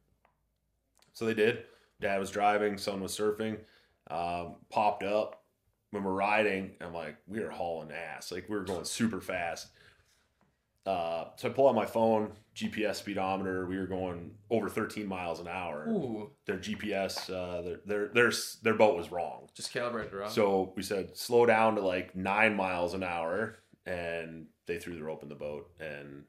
So they did. Dad was driving, son was surfing. Um, popped up when we're riding. I'm like, we are hauling ass. Like we were going super fast. Uh, so I pull out my phone, GPS speedometer. We were going over 13 miles an hour. Ooh, Their GPS, uh, their, their their their boat was wrong. just calibrated wrong. So we said slow down to like nine miles an hour, and they threw the rope in the boat, and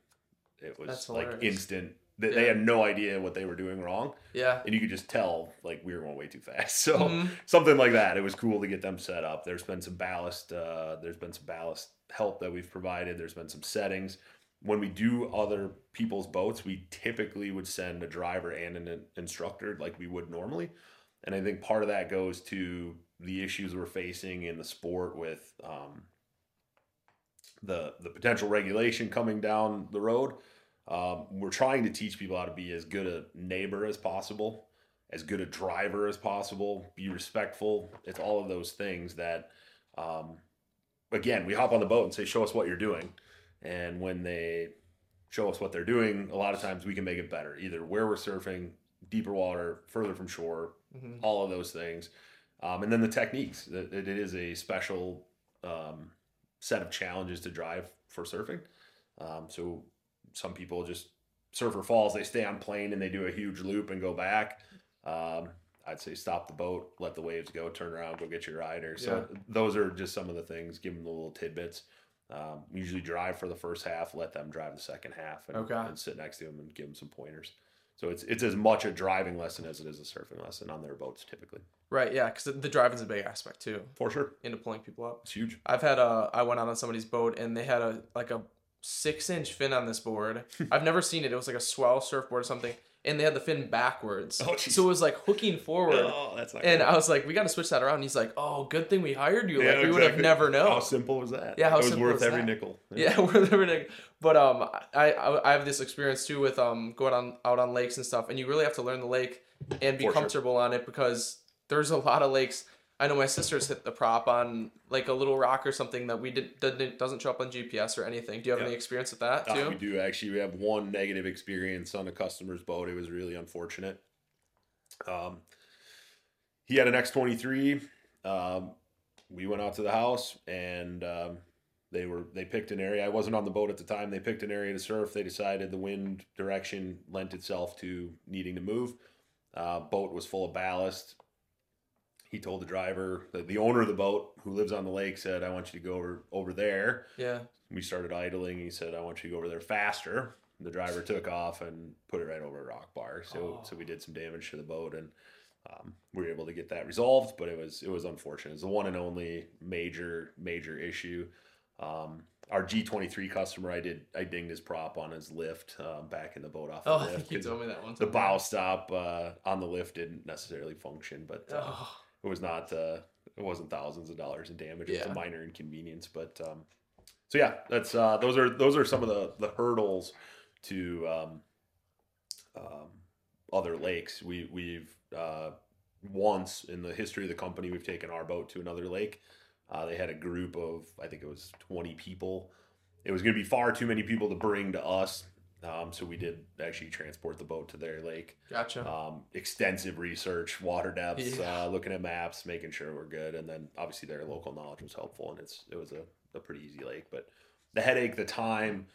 it was like instant. They, they had no idea what they were doing wrong, yeah. and you could just tell like we were going way too fast. So Mhm. something like that. It was cool to get them set up. There's been some ballast. Uh, there's been some ballast help that we've provided. There's been some settings. When we do other people's boats, we typically would send a driver and an instructor like we would normally. And I think part of that goes to the issues we're facing in the sport with um, the the potential regulation coming down the road. Um, we're trying to teach people how to be as good a neighbor as possible, as good a driver as possible, be respectful. It's all of those things that, um, again, we hop on the boat and say, "Show us what you're doing," and when they show us what they're doing, a lot of times we can make it better, either where we're surfing, deeper water, further from shore, Mhm. all of those things, um, and then the techniques. It, it is a special um, set of challenges to drive for surfing. Um, so some people just surf surfer falls, they stay on plane and they do a huge loop and go back. Um, I'd say stop the boat, let the waves go, turn around, go get your rider. So those are just some of the things. Give them the little tidbits. Um, usually drive for the first half, let them drive the second half, and, Okay. and sit next to them and give them some pointers. So it's it's as much a driving lesson as it is a surfing lesson on their boats typically. Right. Yeah. Because the driving's a big aspect too For sure, into pulling people up. it's huge. I've had a. I went out on somebody's boat and they had a like a six inch fin on this board. I've never seen it. It was like a swell surfboard or something, and they had the fin backwards. Oh, so it was like hooking forward. Oh, that's not. And good. I was like, we got to switch that around. And he's like, oh, good thing we hired you. Yeah, like, we would have never known. How simple was that? Yeah, how it was simple worth is every that? nickel. Yeah, we're living. But um, I, I have this experience too with um going on out on lakes and stuff, and you really have to learn the lake and be For sure. comfortable on it because there's a lot of lakes. I know my sister's hit the prop on like a little rock or something that we did doesn't doesn't show up on GPS or anything. Do you have Yeah. any experience with that Uh, too? we do actually. We have one negative experience on a customer's boat. It was really unfortunate. Um, he had an X twenty three. Um, we went out to the house and um, they were they picked an area. I wasn't on the boat at the time. They picked an area to surf. They decided the wind direction lent itself to needing to move. Uh, boat was full of ballast. He told the driver, the, the owner of the boat, who lives on the lake, said, "I want you to go over over there." yeah. we started idling. He said, "I want you to go over there faster." The driver took off and put it right over a rock bar. So, Oh. so we did some damage to the boat, and um, we were able to get that resolved. But it was it was unfortunate. It's the one and only major major issue. Um, our G twenty three customer, I did I dinged his prop on his lift um, back in the boat off the Oh, lift. you told me that one time. the bow stop uh, on the lift didn't necessarily function, but uh, Oh, it was not uh, it wasn't thousands of dollars in damage. It was Yeah. a minor inconvenience, but um, so yeah, that's uh, those are those are some of the the hurdles to um, um, other lakes. We we've uh, once in the history of the company we've taken our boat to another lake. Uh, they had a group of I think it was twenty people. It was going to be far too many people to bring to us. Um, so we did actually transport the boat to their lake gotcha. um, extensive research, water depths, Yeah. uh, looking at maps, making sure we're good, and then obviously their local knowledge was helpful, and it's it was a, a pretty easy lake. But the headache, the time,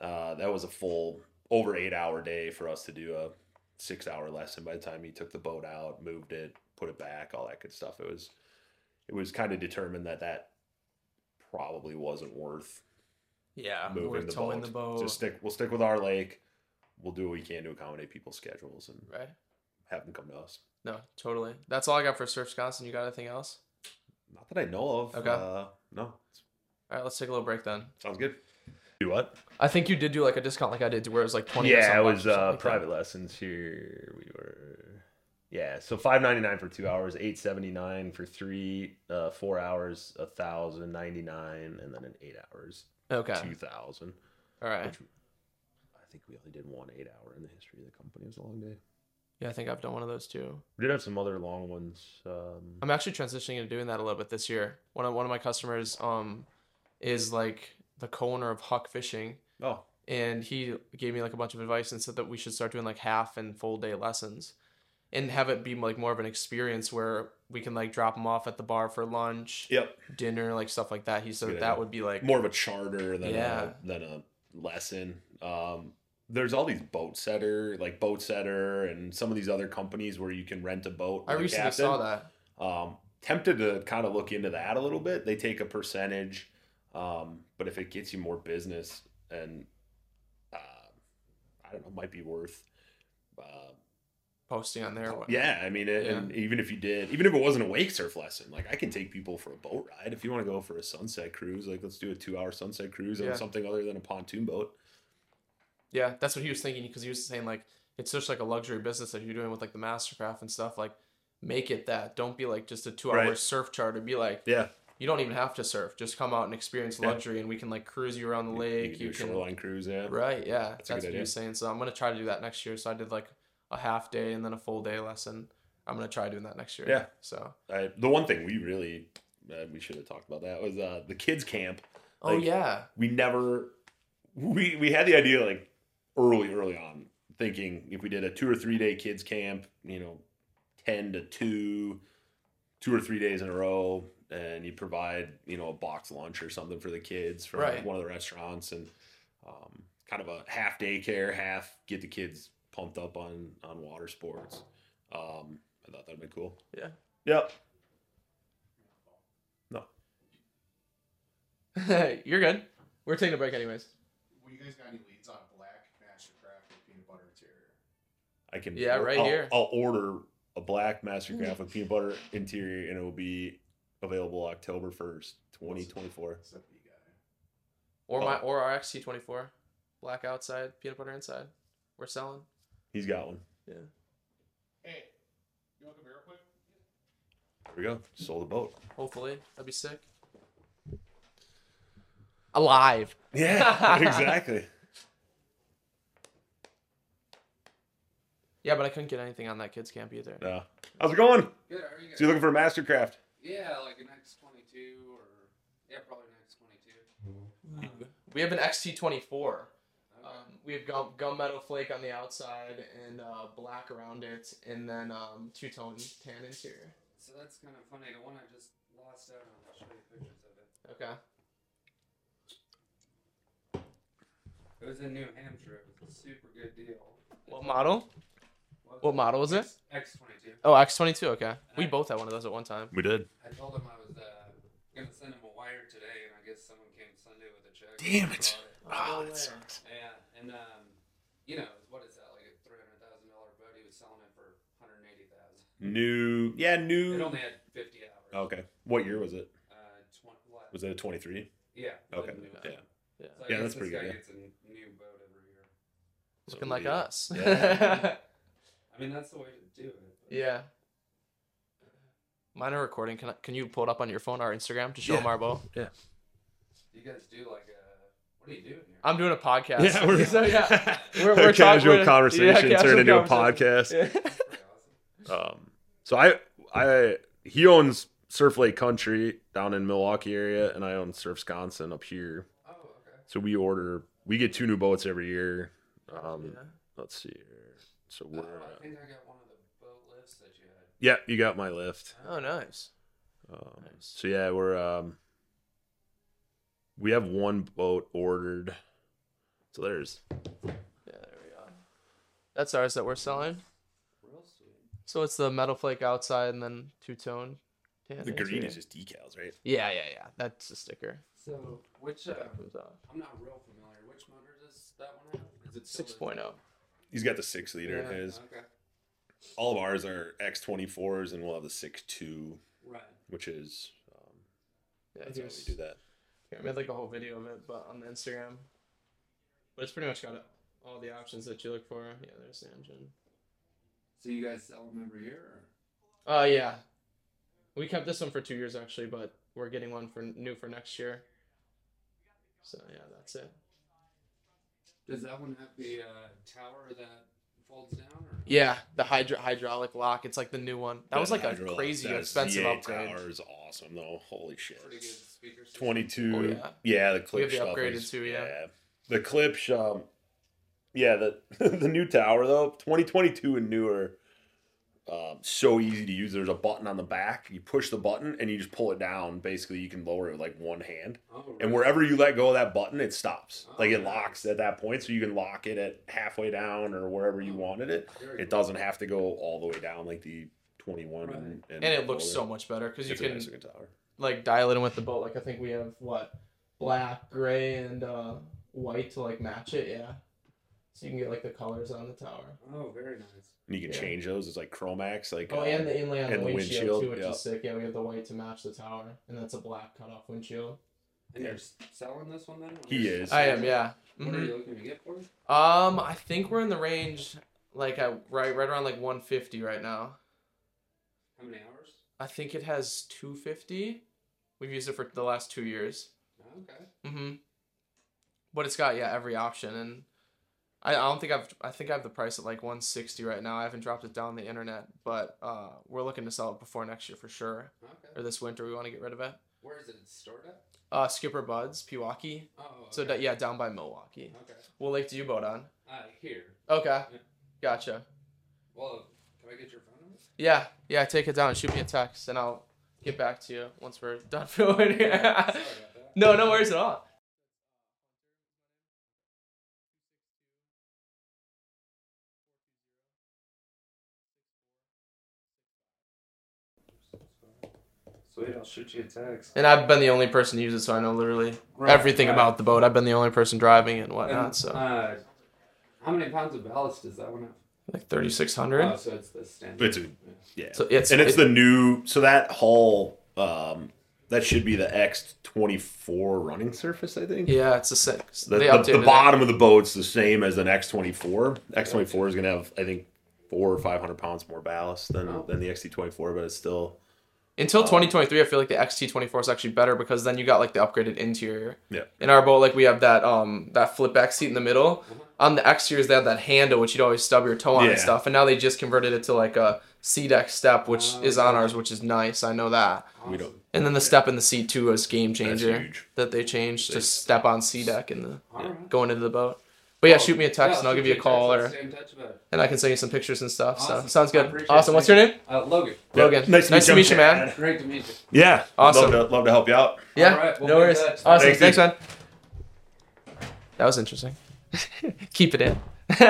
uh, that was a full over eight hour day for us to do a six hour lesson. By the time he took the boat out, moved it, put it back, all that good stuff, it was it was kind of determined that that probably wasn't worth yeah, moving we're the towing boat. the boat. Just stick. We'll stick with our lake. We'll do what we can to accommodate people's schedules and right. have them come to us. No, totally. That's all I got for Surf Sconsin. You got anything else? Not that I know of. Okay. Uh, no. All right, let's take a little break then. Sounds good. Do what? I think you did do like a discount, like I did, to where it was like twenty. Yeah, it was bucks or something uh, like that. private lessons here. We were, yeah. So five ninety nine for two hours, eight seventy nine for three, uh, four hours, a thousand ninety nine, and then in eight hours, Okay. two thousand. All right. Which I think we only did one eight hour in the history of the company. It was a long day. Yeah, I think I've done one of those too. We did have some other long ones. Um, I'm actually transitioning into doing that a little bit this year. One of one of my customers um is like the co-owner of Huk Fishing, oh, and he gave me like a bunch of advice and said that we should start doing like half and full day lessons, and have it be like more of an experience where we can like drop them off at the bar for lunch, yep. dinner, like stuff like that. He said that, that idea. would be like More of a charter than Yeah. a than a lesson. Um, there's all these Boatsetter, like Boatsetter, and some of these other companies where you can rent a boat. I recently captain. saw that. Um, tempted to kind of look into that a little bit. They take a percentage, um, but if it gets you more business, and uh, I don't know, might be worth. Uh, Posting on there. yeah, I mean, it, and even if you did, even if it wasn't a wake surf lesson, like I can take people for a boat ride. If you want to go for a sunset cruise, like let's do a two-hour sunset cruise Yeah. on something other than a pontoon boat. Yeah, that's what he was thinking because he was saying like it's just like a luxury business that you're doing with like the Mastercraft and stuff. Like, make it that. Don't be like just a two hour Right. surf charter. Be like, Yeah, you don't even have to surf. Just come out and experience Yeah. luxury, and we can like cruise you around the you lake. can do You a can, shoreline cruise. Yeah, right? Yeah, That's that's, what he idea. was saying. So I'm gonna try to do that next year. So I did like a half day and then a full day lesson. I'm gonna try doing that next year. Yeah. So. I, the one thing we really uh, we should have talked about that was uh, the kids camp. Oh yeah. we never we we had the idea like early early on thinking if we did a two or three day kids camp you know 10 to 2 two or three days in a row and you provide you know a box lunch or something for the kids from Right. one of the restaurants and um, kind of a half daycare half get the kids pumped up on on water sports um, i thought that'd be cool Yeah. yep no You're good. We're taking a break anyways. Well, you guys got any leads on a black Mastercraft with peanut butter interior? I can. Yeah, right I'll, here. I'll order a black Mastercraft with peanut butter interior, and it will be available October first, twenty twenty four. What's up. Or Oh. my or our XT24, black outside, peanut butter inside. We're selling. He's got one. Yeah. Hey, you want to come here real quick? There we go. Sold the boat. Hopefully, that'd be sick. Alive. Yeah, exactly. Yeah, but I couldn't get anything on that kids camp either. No. How's it going? Good. How are you guys? So you looking for a Mastercraft? yeah, like an X twenty two or yeah, probably an X twenty two. We have an XT24. Okay. We have gum, gunmetal flake on the outside and uh, black around it, and then um, two tone tan interior. so that's kind of funny. The one I just lost out on. I'll show you pictures of it. Okay. It was in New Hampshire. It was a super good deal. What model? What model was it? X twenty two. Oh, X22. Okay. We both had one of those at one time. We did. I told him I was uh, gonna send him a wire today, and I guess someone came Sunday with a check. Damn and it. Oh, Oh, that sucks. Yeah, and um, you know what is that like a three hundred thousand dollar boat? He was selling it for one hundred eighty thousand. New. Yeah, new. It only had fifty hours. Okay. What year was it? Uh, twenty. What? Was it a twenty three? Yeah. Okay. Yeah. Yeah. So Yeah, that's pretty good, yeah. Gets a new boat every year. Looking So like us. Yeah. I mean, that's the way to do it. but- yeah. Mine are recording. Can I, can you pull it up on your phone, our Instagram, to show Marbo? Yeah. them our boat? You guys do like a. What are you doing here? I'm doing a podcast. Yeah, we're, so yeah, we're, We're- we're casual we're- conversation yeah, casual turned into a podcast. Yeah. That's pretty awesome. Um, so I, I, he owns Surf Lake Country down in Milwaukee area, and I own Surf Sconsin up here. Oh, okay. So we order, we get two new boats every year. Um, Yeah. let's see here. So Oh, we're, I think I got one of the boat lifts that you had. yeah, you got my lift. Oh, nice. Um, Nice. So yeah, we're um, we have one boat ordered. So there's Yeah, there we go. That's ours that we're selling. Real sweet. So it's the metal flake outside and then two tone. tan the green interior. is just decals, right? Yeah, yeah, yeah. That's a sticker. So, which uh, comes off. I'm not real familiar. Which motor does that one have? Is it Six the- oh. He's got the six liter Yeah. in his. Okay. All of ours are X twenty fours, and we'll have the six two, Right. which is um, Yeah, that's how we do that. I made like a whole video of it, but on the Instagram. But it's pretty much got all the options that you look for. Yeah, there's the engine. So you guys sell them every year? Or? Oh yeah, we kept this one for two years actually, but we're getting one for new for next year. So yeah, that's it. Does that one have the uh, tower that folds down? Or? Yeah, the hydro- hydraulic lock. It's like the new one. That was like a crazy that expensive Z8 upgrade. Tower is awesome though. Holy shit. Pretty good speaker system. Twenty two. Oh, yeah. yeah. the clip. We clip have the upgraded is- too, yeah. The clip um, yeah, the the new tower though, twenty twenty two and newer. Um, so easy to use. There's a button on the back. You push the button and you just pull it down. Basically, you can lower it with like one hand. Oh, And wherever you let go of that button, it stops. Oh, like it nice. locks at that point, so you can lock it at halfway down or wherever you wanted it. Very It doesn't have to go all the way down like the 21 and, and, And it looks lower. so much better because you It's can tower. like dial it in with the boat. Like I think we have what black, gray, and uh, white to like match it. Yeah, so you can get like the colors on the tower. Oh, very nice. And you can Yeah. change those. It's like Chromax. Like Oh, uh, and the inlay on and the the windshield, windshield, too, which yeah. is sick. Yeah, we have the white to match the tower, and that's a black cutoff windshield. And you're selling this one then? He is. I am, yeah. What are Mhm. you looking to get for? Um, I think we're in the range, like at right, right around like 150 right now. How many hours? I think it has 250. We've used it for the last two years. Okay. Mm-hmm. But it's got yeah every option, and I, I don't think I've I think I have the price at like 160 right now. I haven't dropped it down the internet, but uh, we're looking to sell it before next year for sure, Okay. or this winter. We want to get rid of it. Where is it stored at? Uh, Skipper Buds, Pewaukee. Oh, okay. So that yeah, down by Milwaukee. Okay. What lake do you boat on? Uh, here. Okay, Yeah. gotcha. Well, can I get your phone number? Yeah, yeah. Take it down and shoot me a text, and I'll get back to you once we're done filming. That. no, no worries at all. Sweet, I'll shoot you a text. And I've been the only person to use it, so I know literally Right, everything right. about the boat. I've been the only person driving it and whatnot. And, so uh, how many pounds of ballast does that one have? like thirty six hundred. Oh, so it's the standard. It's a yeah. So it's and it's it- the new. So that hull, um, that should be the X twenty four running surface. I think. yeah, it's a six. The, they the, updated the it. bottom of the boat's the same as an X twenty four. X twenty four is gonna have, I think, four or five hundred pounds more ballast than Oh. than the XT twenty four, but it's still Until 2023, I feel like the XT24 is actually better because then you got like the upgraded interior. Yeah. In our boat, like we have that um that flip back seat in the middle. On the exteriors, they have that handle which you'd always stub your toe on and stuff. And now they just converted it to like a C deck step, which Oh, is on ours, which is nice. I know that. we don't. And then the step in the seat too was game changer that they changed to step on C deck in the right. going into the boat. But yeah, Oh, shoot me a text yeah, and I'll give you a call Let's or stay in touch about it. and I can send you some pictures and stuff. Awesome. So sounds good. Awesome. it. What's your name? Uh, Logan. Yeah, Logan. Nice to Nice to meet meet you, you, man. Great to meet you. Yeah. Awesome. Love to, love to help you out. Yeah. All right, we'll no worries. touch. Awesome. Thanks, Thanks, dude. man. That was interesting. Keep it in.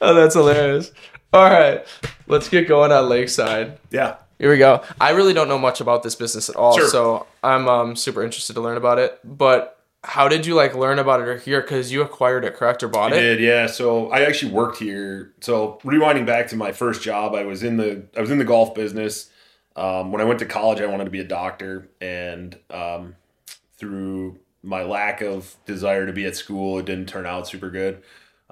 oh, that's hilarious. All right, let's get going on Lakeside. Yeah. Here we go. I really don't know much about this business at all, Sure. so I'm um, super interested to learn about it. But how did you like learn about it here? Because you acquired it, correct, or bought I it? did, yeah. So I actually worked here. So rewinding back to my first job, I was in the I was in the golf business. Um, when I went to college, I wanted to be a doctor, and um, through my lack of desire to be at school, it didn't turn out super good.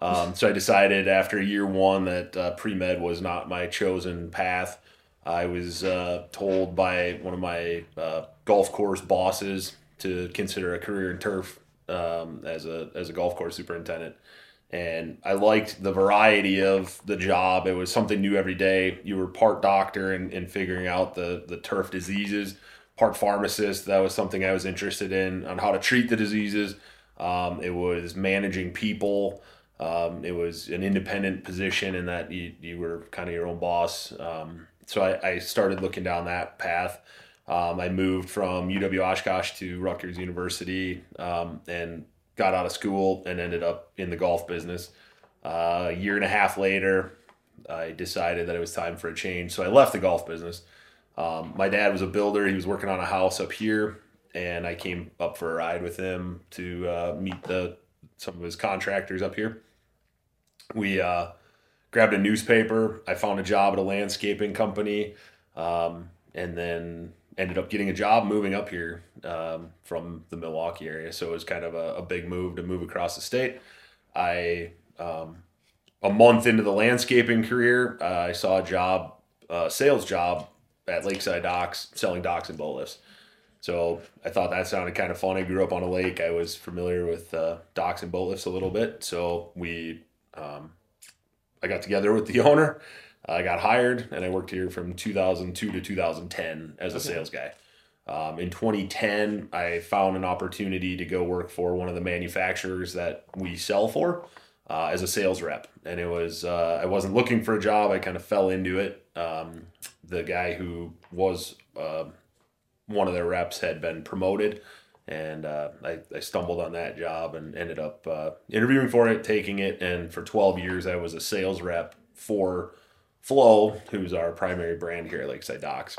Um, so I decided after year one that uh, pre med was not my chosen path. I was uh, told by one of my uh, golf course bosses to consider a career in turf um, as a as a golf course superintendent, and I liked the variety of the job. It was something new every day. You were part doctor and, and figuring out the the turf diseases, part pharmacist. That was something I was interested in on how to treat the diseases. Um, it was managing people. Um, it was an independent position in that you, you were kind of your own boss. Um, so I, I started looking down that path. Um, I moved from UW Oshkosh to Rutgers University um, and got out of school and ended up in the golf business. Uh, a year and a half later, I decided that it was time for a change. So I left the golf business. Um, my dad was a builder. He was working on a house up here, and I came up for a ride with him to uh, meet the some of his contractors up here. We uh, grabbed a newspaper. I found a job at a landscaping company, um, and then ended up getting a job moving up here um, from the Milwaukee area. So it was kind of a, a big move to move across the state. I um, a month into the landscaping career, uh, I saw a job, uh, sales job at Lakeside Docks, selling docks and boat lifts. So I thought that sounded kind of fun. I grew up on a lake. I was familiar with uh, docks and boat lifts a little bit. So we, um, I got together with the owner. I got hired, and I worked here from 2002 to 2010 as a Okay. sales guy. Um, in 2010, I found an opportunity to go work for one of the manufacturers that we sell for. uh, as a sales rep, and it was uh, I wasn't looking for a job. I kind of fell into it. Um, the guy who was uh, one of their reps had been promoted, and uh, I, I stumbled on that job and ended up uh, interviewing for it, taking it, and for 12 years I was a sales rep for Flow, who's our primary brand here at Lakeside Docks.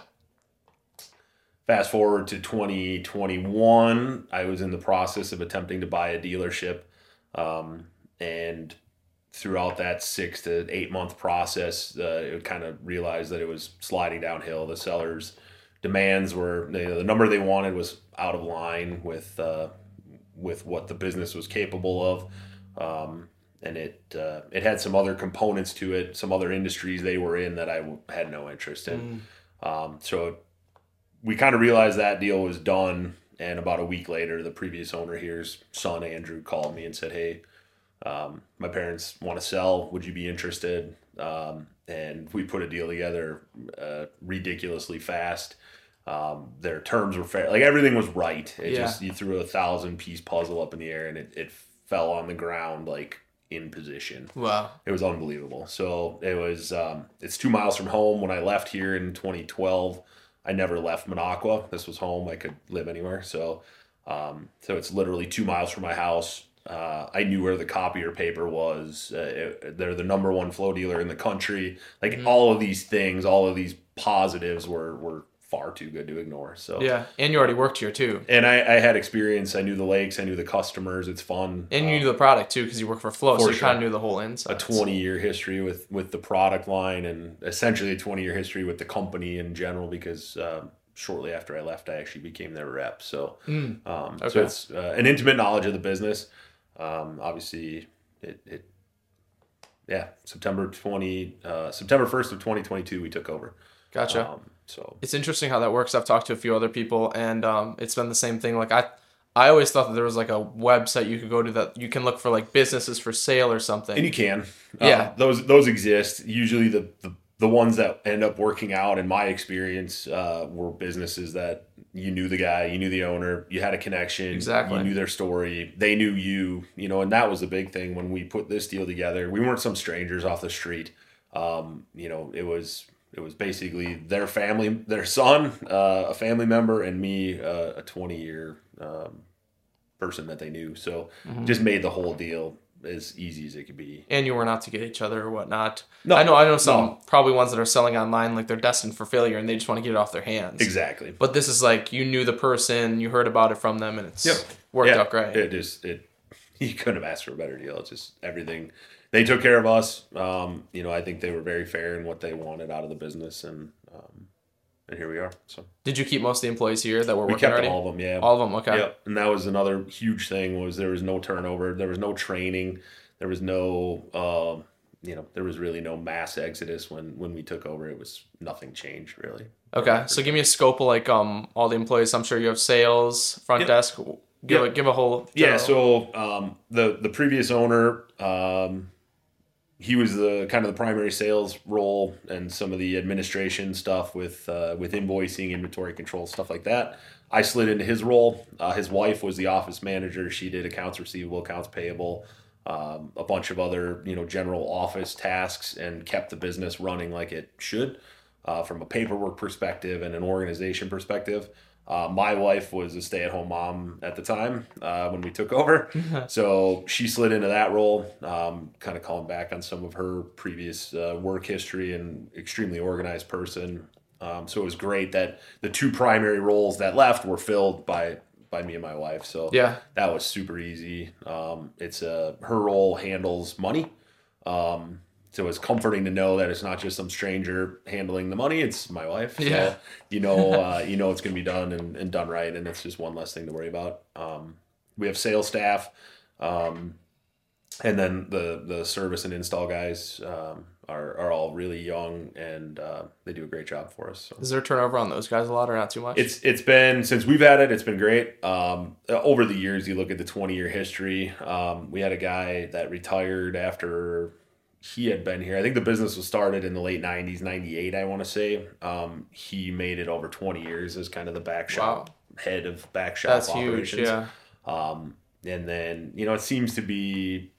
Fast forward to 2021, I was in the process of attempting to buy a dealership. Um, and throughout that six to eight month process, uh, it kind of realized that it was sliding downhill. The sellers' demands were you know, the number they wanted was out of line with uh, with what the business was capable of. Um, and it uh, it had some other components to it, some other industries they were in that I w- had no interest in. Um, so we kind of realized that deal was done. And about a week later, the previous owner here's son Andrew called me and said, "Hey, um, my parents want to sell. Would you be interested?" Um, and we put a deal together uh, ridiculously fast. Um, their terms were fair, like everything was right. It Yeah. just you threw a thousand piece puzzle up in the air and it, it fell on the ground like in position. Wow. It was unbelievable. So it was. Um, it's two miles from home. When I left here in 2012, I never left Minocqua. This was home. I could live anywhere. So, um, so it's literally two miles from my house. Uh, I knew where the copier paper was. Uh, it- they're the number one flow dealer in the country. Like Mhm. all of these things, all of these positives were were far too good to ignore. So Yeah. And you already worked here too. And I, I had experience. I knew the lakes. I knew the customers. It's fun. And you Um, knew the product too because you work for Flow, so For you kind of knew the whole inside. a 20 year history with with the product line and essentially a 20 year history with the company in general because um, shortly after I left I actually became their rep so Mm. um, Okay. so it's uh, an intimate knowledge of the business um, obviously it, it yeah September 20 uh, September 1st of 2022 we took over Gotcha. um, so it's interesting how that works. I've talked to a few other people, and um, it's been the same thing. Like I, I always thought that there was like a website you could go to that you can look for like businesses for sale or something. and you can Uh, Yeah. those those exist usually the, the the ones that end up working out in my experience uh, were businesses that you knew the guy you knew the owner you had a connection Exactly. you knew their story they knew you you know and that was the big thing when we put this deal together we weren't some strangers off the street um, you know it was it was basically their family their son uh, a family member and me uh, a 20 year um, person that they knew so Mhm. just made the whole deal as easy as it could be and you weren't to get each other or whatnot. No, I know. I know some no. probably ones that are selling online, like they're destined for failure, and they just want to get it off their hands. Exactly. But this is like you knew the person, you heard about it from them, and it's Yep. worked Yeah, out great. It just it you couldn't have asked for a better deal. It's just everything they took care of us. Um, you know, I think they were very fair in what they wanted out of the business, and um, and here we are. So Did you keep most of the employees here that were we working kept already? all of them. Yeah. All of them. Okay. Yep. And that was another huge thing was there was no turnover. There was no training. There was no. Um, you know, there was really no mass exodus when when we took over. It was nothing changed really. Okay. So give me a scope of like um all the employees. I'm sure you have sales, front Yep. desk. Give Yep. a give a whole. Yeah, so um, the the previous owner, um, he was the kind of the primary sales role and some of the administration stuff with uh, with invoicing, inventory control, stuff like that. I slid into his role. Uh, his wife was the office manager. She did accounts receivable, accounts payable, um, a bunch of other you know general office tasks, and kept the business running like it should uh, from a paperwork perspective and an organization perspective. Uh, my wife was a stay-at-home mom at the time uh, when we took over, so she slid into that role, um, kind of calling back on some of her previous uh, work history and extremely organized person. Um, so it was great that the two primary roles that left were filled by by me and my wife. So yeah. that was super easy. Um, it's uh, her role handles money. Um, so it's comforting to know that it's not just some stranger handling the money. It's my wife. So Yeah. you know, uh, you know it's going to be done and, and done right. And it's just one less thing to worry about. Um, we have sales staff. Um, and then the, the service and install guys, um, are, are all really young and, uh, they do a great job for us. So. Is there turnover on those guys a lot or not too much? It's it's been since we've had it. It's been great. Um, over the years, you look at the twenty year history. Um, we had a guy that retired after he had been here. I think the business was started in the late nineties, ninety eight. I want to say. Um, he made it over twenty years as kind of the back shop head of back shop That's huge. operations. Yeah. Um, and then you know it seems to be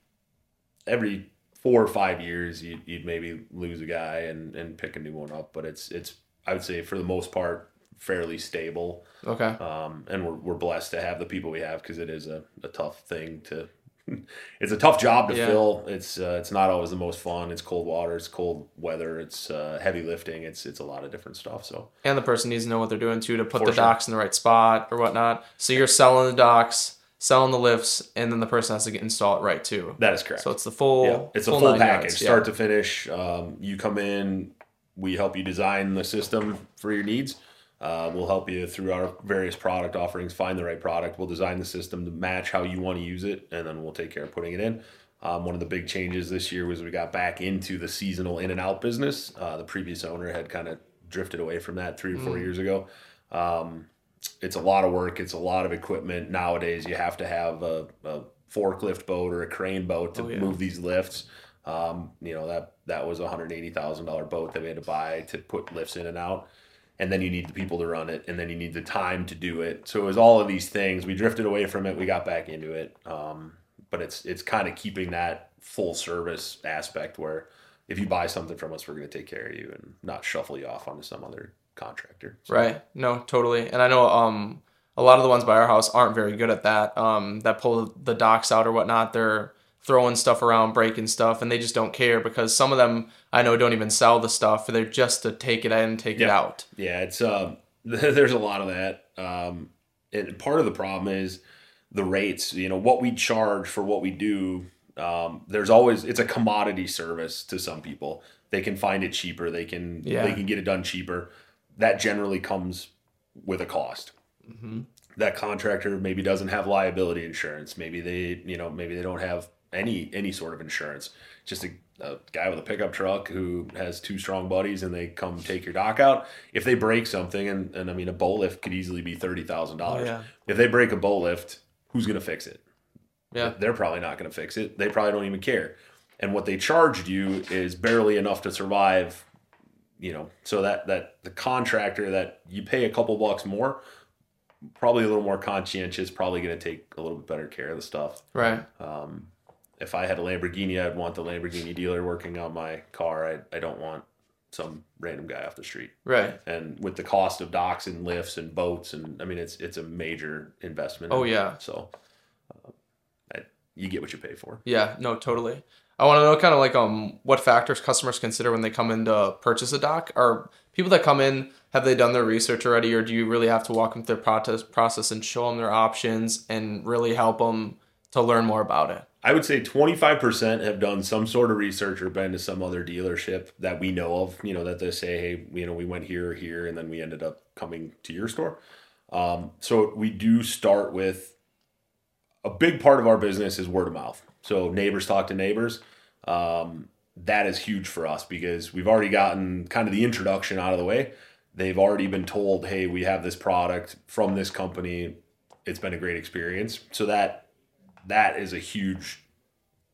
every four or five years you'd, you'd maybe lose a guy and, and pick a new one up, but it's it's I would say for the most part fairly stable. Okay. Um, and we're, we're blessed to have the people we have because it is a, a tough thing to it's a tough job to Yeah. fill it's uh, it's not always the most fun it's cold water it's cold weather it's uh, heavy lifting it's it's a lot of different stuff so And the person needs to know what they're doing too to put For the sure. docks in the right spot or whatnot. So you're selling the docks, selling the lifts, and then the person has to get install it right too. that is correct So it's the full. yeah, it's a full package yards, yeah. start to finish um, you come in we help you design the system for your needs uh, we'll help you through our various product offerings find the right product. We'll design the system to match how you want to use it and then we'll take care of putting it in. Um, one of the big changes this year was we got back into the seasonal in and out business. Uh, the previous owner had kind of drifted away from that three or four Mm. years ago. Um, it's a lot of work it's a lot of equipment. Nowadays you have to have a, a forklift boat or a crane boat to Oh, yeah. move these lifts. Um, you know that that was a hundred eighty thousand dollar boat that we had to buy to put lifts in and out, and then you need the people to run it, and then you need the time to do it. So it was all of these things. We drifted away from it. We got back into it, um, but it's it's kind of keeping that full service aspect where if you buy something from us, we're going to take care of you and not shuffle you off onto some other contractor. So- Right. No, totally. And I know um a lot of the ones by our house aren't very good at that. Um that pull the docks out or whatnot. They're throwing stuff around, breaking stuff, and they just don't care because some of them I know don't even sell the stuff. They're just to take it in take it out. Yeah, it's um, there's a lot of that. Um, and part of the problem is the rates. You know what we charge for what we do. Um, there's always it's a commodity service to some people. They can find it cheaper. They can Yeah. they can get it done cheaper. That generally comes with a cost. hmm That contractor maybe doesn't have liability insurance. Maybe they you know maybe they don't have any any sort of insurance. Just a, a guy with a pickup truck who has two strong buddies and they come take your dock out. If they break something, and, and I mean a boat lift could easily be thirty thousand Oh, dollars. If they break a boat lift, who's gonna fix it? Yeah. They're probably not gonna fix it. They probably don't even care. And what they charged you is barely enough to survive. You know, so that that the contractor that you pay a couple bucks more, probably a little more conscientious, probably gonna take a little bit better care of the stuff. Right. Um, if I had a Lamborghini, I'd want the Lamborghini dealer working on my car. I, I don't want some random guy off the street. Right. And with the cost of docks and lifts and boats, and I mean, it's it's a major investment. Oh, yeah. So uh, I, you get what you pay for. Yeah, no, totally. I want to know kind of like um what factors customers consider when they come in to purchase a dock. Are people that come in have they done their research already, or do you really have to walk them through the process process and show them their options and really help them to learn more about it? I would say 25% have done some sort of research or been to some other dealership that we know of, you know, that they say, hey, you know, we went here or here and then we ended up coming to your store. Um, so we do start with a big part of our business is word of mouth. So neighbors talk to neighbors. Um, that is huge for us because we've already gotten kind of the introduction out of the way. They've already been told, hey, we have this product from this company. It's been a great experience. So that that is a huge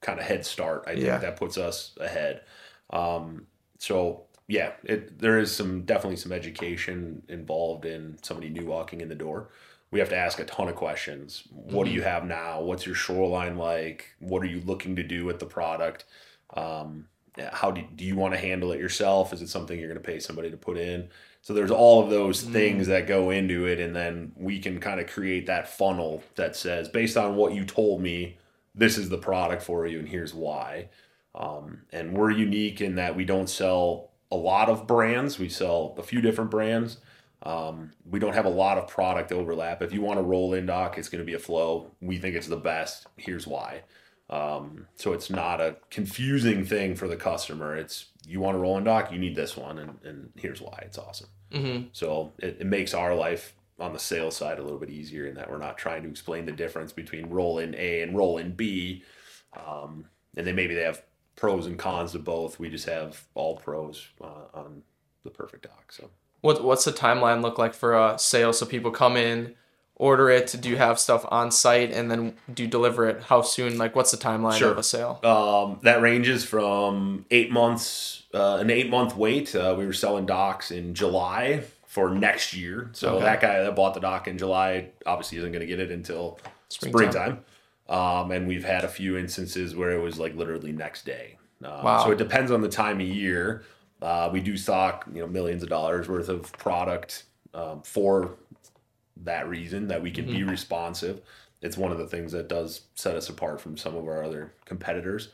kind of head start. I think Yeah. that puts us ahead. Um, so yeah, it there is some definitely some education involved in somebody new walking in the door. We have to ask a ton of questions. What do you have now? What's your shoreline like? What are you looking to do with the product? Um, how do, do you want to handle it yourself? Is it something you're going to pay somebody to put in? So there's all of those Mm. things that go into it, and then we can kind of create that funnel that says, based on what you told me, this is the product for you, and here's why. Um, and we're unique in that we don't sell a lot of brands. We sell a few different brands. Um, we don't have a lot of product overlap. If you want to roll in dock, it's going to be a flow. We think it's the best. Here's why. Um, so it's not a confusing thing for the customer. It's you want a roll in dock, you need this one, and, and here's why. It's awesome. Mm-hmm. So it, it makes our life on the sales side a little bit easier in that we're not trying to explain the difference between roll in A and roll in B. Um, and then maybe they have pros and cons to both. We just have all pros uh, on the perfect dock. So What what's the timeline look like for a sale? So people come in, order it. Do you have stuff on site, and then do you deliver it? How soon? Like, what's the timeline Sure. of a sale? Um, that ranges from eight months, uh, an eight month wait. Uh, we were selling docks in July for next year. So Okay. that guy that bought the dock in July obviously isn't going to get it until Springtime. springtime. Um, and we've had a few instances where it was like literally next day. Um, Wow. So it depends on the time of year. Uh, we do stock, you know, millions of dollars worth of product um, for that reason that we can be responsive. It's one of the things that does set us apart from some of our other competitors.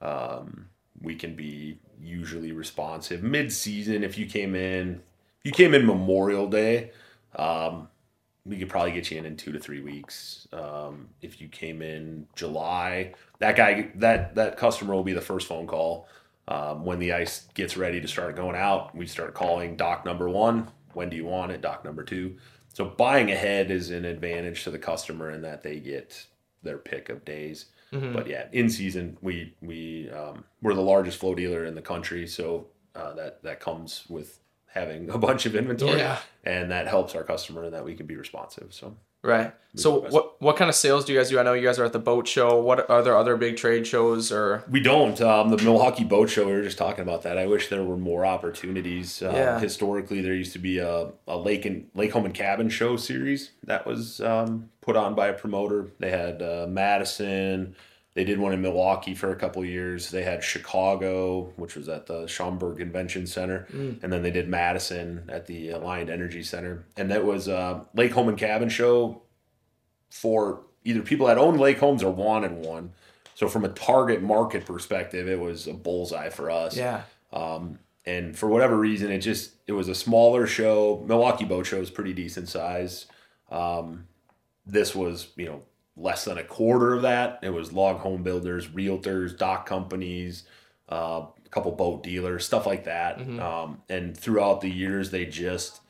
Um, we can be usually responsive mid-season. If you came in, you came in Memorial Day, um, we could probably get you in in two to three weeks. Um, if you came in July, that guy, that that customer will be the first phone call. Um, when the ice gets ready to start going out, we start calling dock number one. When do you want it? Dock number two. So buying ahead is an advantage to the customer in that they get their pick of days. Mhm. But yeah, in season, we we um, we're the largest Floe dealer in the country, so uh, that that comes with having a bunch of inventory, Yeah. and that helps our customer in that we can be responsive. So Right. So what what kind of sales do you guys do? I know you guys are at the boat show. What are there other big trade shows or we don't. Um, the Milwaukee Boat Show, we were just talking about that. I wish there were more opportunities. Um, Yeah. Historically, there used to be a, a lake and lake home and cabin show series that was um, put on by a promoter. They had uh, Madison. They did one in Milwaukee for a couple of years. They had Chicago, which was at the Schaumburg Convention Center, Mm. and then they did Madison at the Alliant Energy Center. And that was a lake home and cabin show for either people that owned lake homes or wanted one. So from a target market perspective, it was a bullseye for us. yeah. Um, and for whatever reason, it just it was a smaller show. Milwaukee Boat Show is pretty decent size. Um, this was you know less than a quarter of that. It was log home builders, realtors, dock companies, uh, a couple boat dealers, stuff like that. Mhm. Um, and throughout the years, they just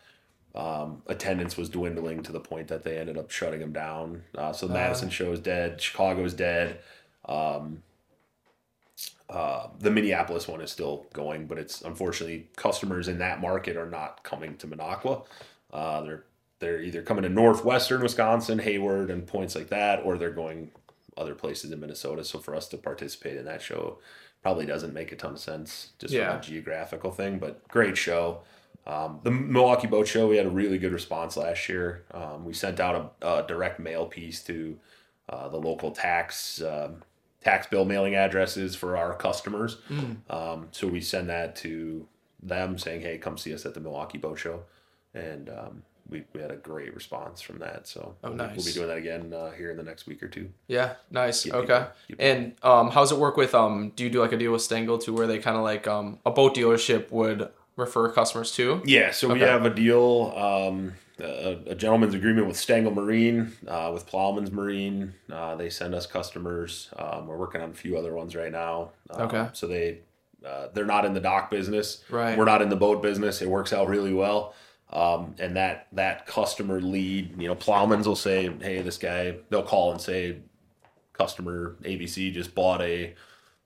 um, attendance was dwindling to the point that they ended up shutting them down. Uh, so the Uh. Madison show is dead. Chicago is dead. Um, uh, the Minneapolis one is still going, but it's unfortunately customers in that market are not coming to Minocqua. Uh, they're they're either coming to northwestern Wisconsin, Hayward, and points like that, or they're going other places in Minnesota. So for us to participate in that show probably doesn't make a ton of sense just Yeah. from a geographical thing. But great show. Um, the Milwaukee Boat Show, we had a really good response last year. Um, we sent out a, a direct mail piece to uh, the local tax um, tax bill mailing addresses for our customers. Mm. Um, so we send that to them saying, "Hey, come see us at the Milwaukee Boat Show," and um, we, we had a great response from that. So Oh, we'll, be- we'll be doing that again uh, here in the next week or two. Yeah. Nice. Get okay. people- people- And um, how's it work with um? Do you do like a deal with Stengel to where they kind of like um a boat dealership would refer customers to? Yeah, so we have a deal, um, a, a gentleman's agreement with Stengel Marine, uh, with Plowman's Marine. Uh, they send us customers. Um, we're working on a few other ones right now. Um, Okay. So they uh, they're not in the dock business. Right. We're not in the boat business. It works out really well. Um, and that that customer lead, you know, Plowman's will say, "Hey, this guy." They'll call and say, "Customer ABC just bought a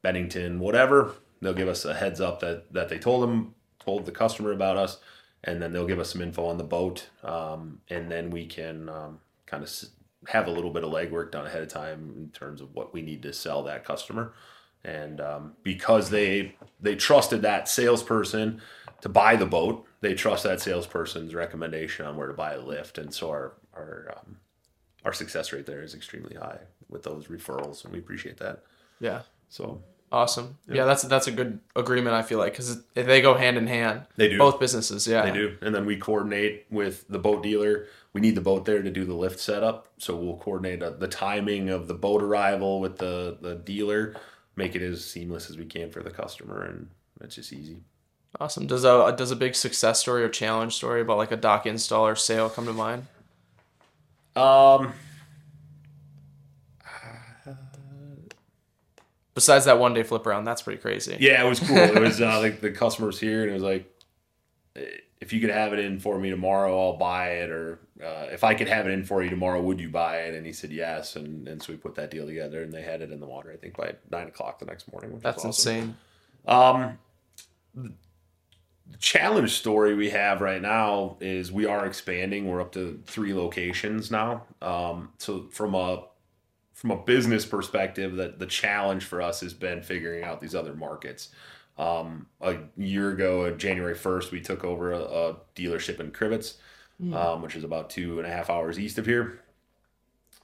Bennington, whatever." They'll give us a heads up that that they told them told the customer about us, and then they'll give us some info on the boat, um, and then we can um, kind of have a little bit of legwork done ahead of time in terms of what we need to sell that customer. And um, because they they trusted that salesperson to buy the boat, they trust that salesperson's recommendation on where to buy a lift, and so our our um, our success rate there is extremely high with those referrals, and we appreciate that. Yeah. So Awesome. Yeah, that's that's a good agreement. I feel like because they go hand in hand. They do. Both businesses. Yeah. They do. And then we coordinate with the boat dealer. We need the boat there to do the lift setup. So we'll coordinate uh, the timing of the boat arrival with the, the dealer, make it as seamless as we can for the customer. And it's just easy. Awesome. Does a does a big success story or challenge story about like a dock install or sale come to mind? Um, Besides that one day flip around, that's pretty crazy. yeah, it was cool. It was uh, like the customer was here and it was like, "Eh, if you could have it in for me tomorrow, I'll buy it. Or uh, if I could have it in for you tomorrow, would you buy it? And he said yes. And, and so we put that deal together and they had it in the water, I think, by nine o'clock the next morning. That's awesome. insane. Um, challenge story we have right now is we are expanding. We're up to three locations now. Um, so from a from a business perspective, that the challenge for us has been figuring out these other markets. Um, a year ago, uh, January first, we took over a, a dealership in Crivitz, um, which is about two and a half hours east of here.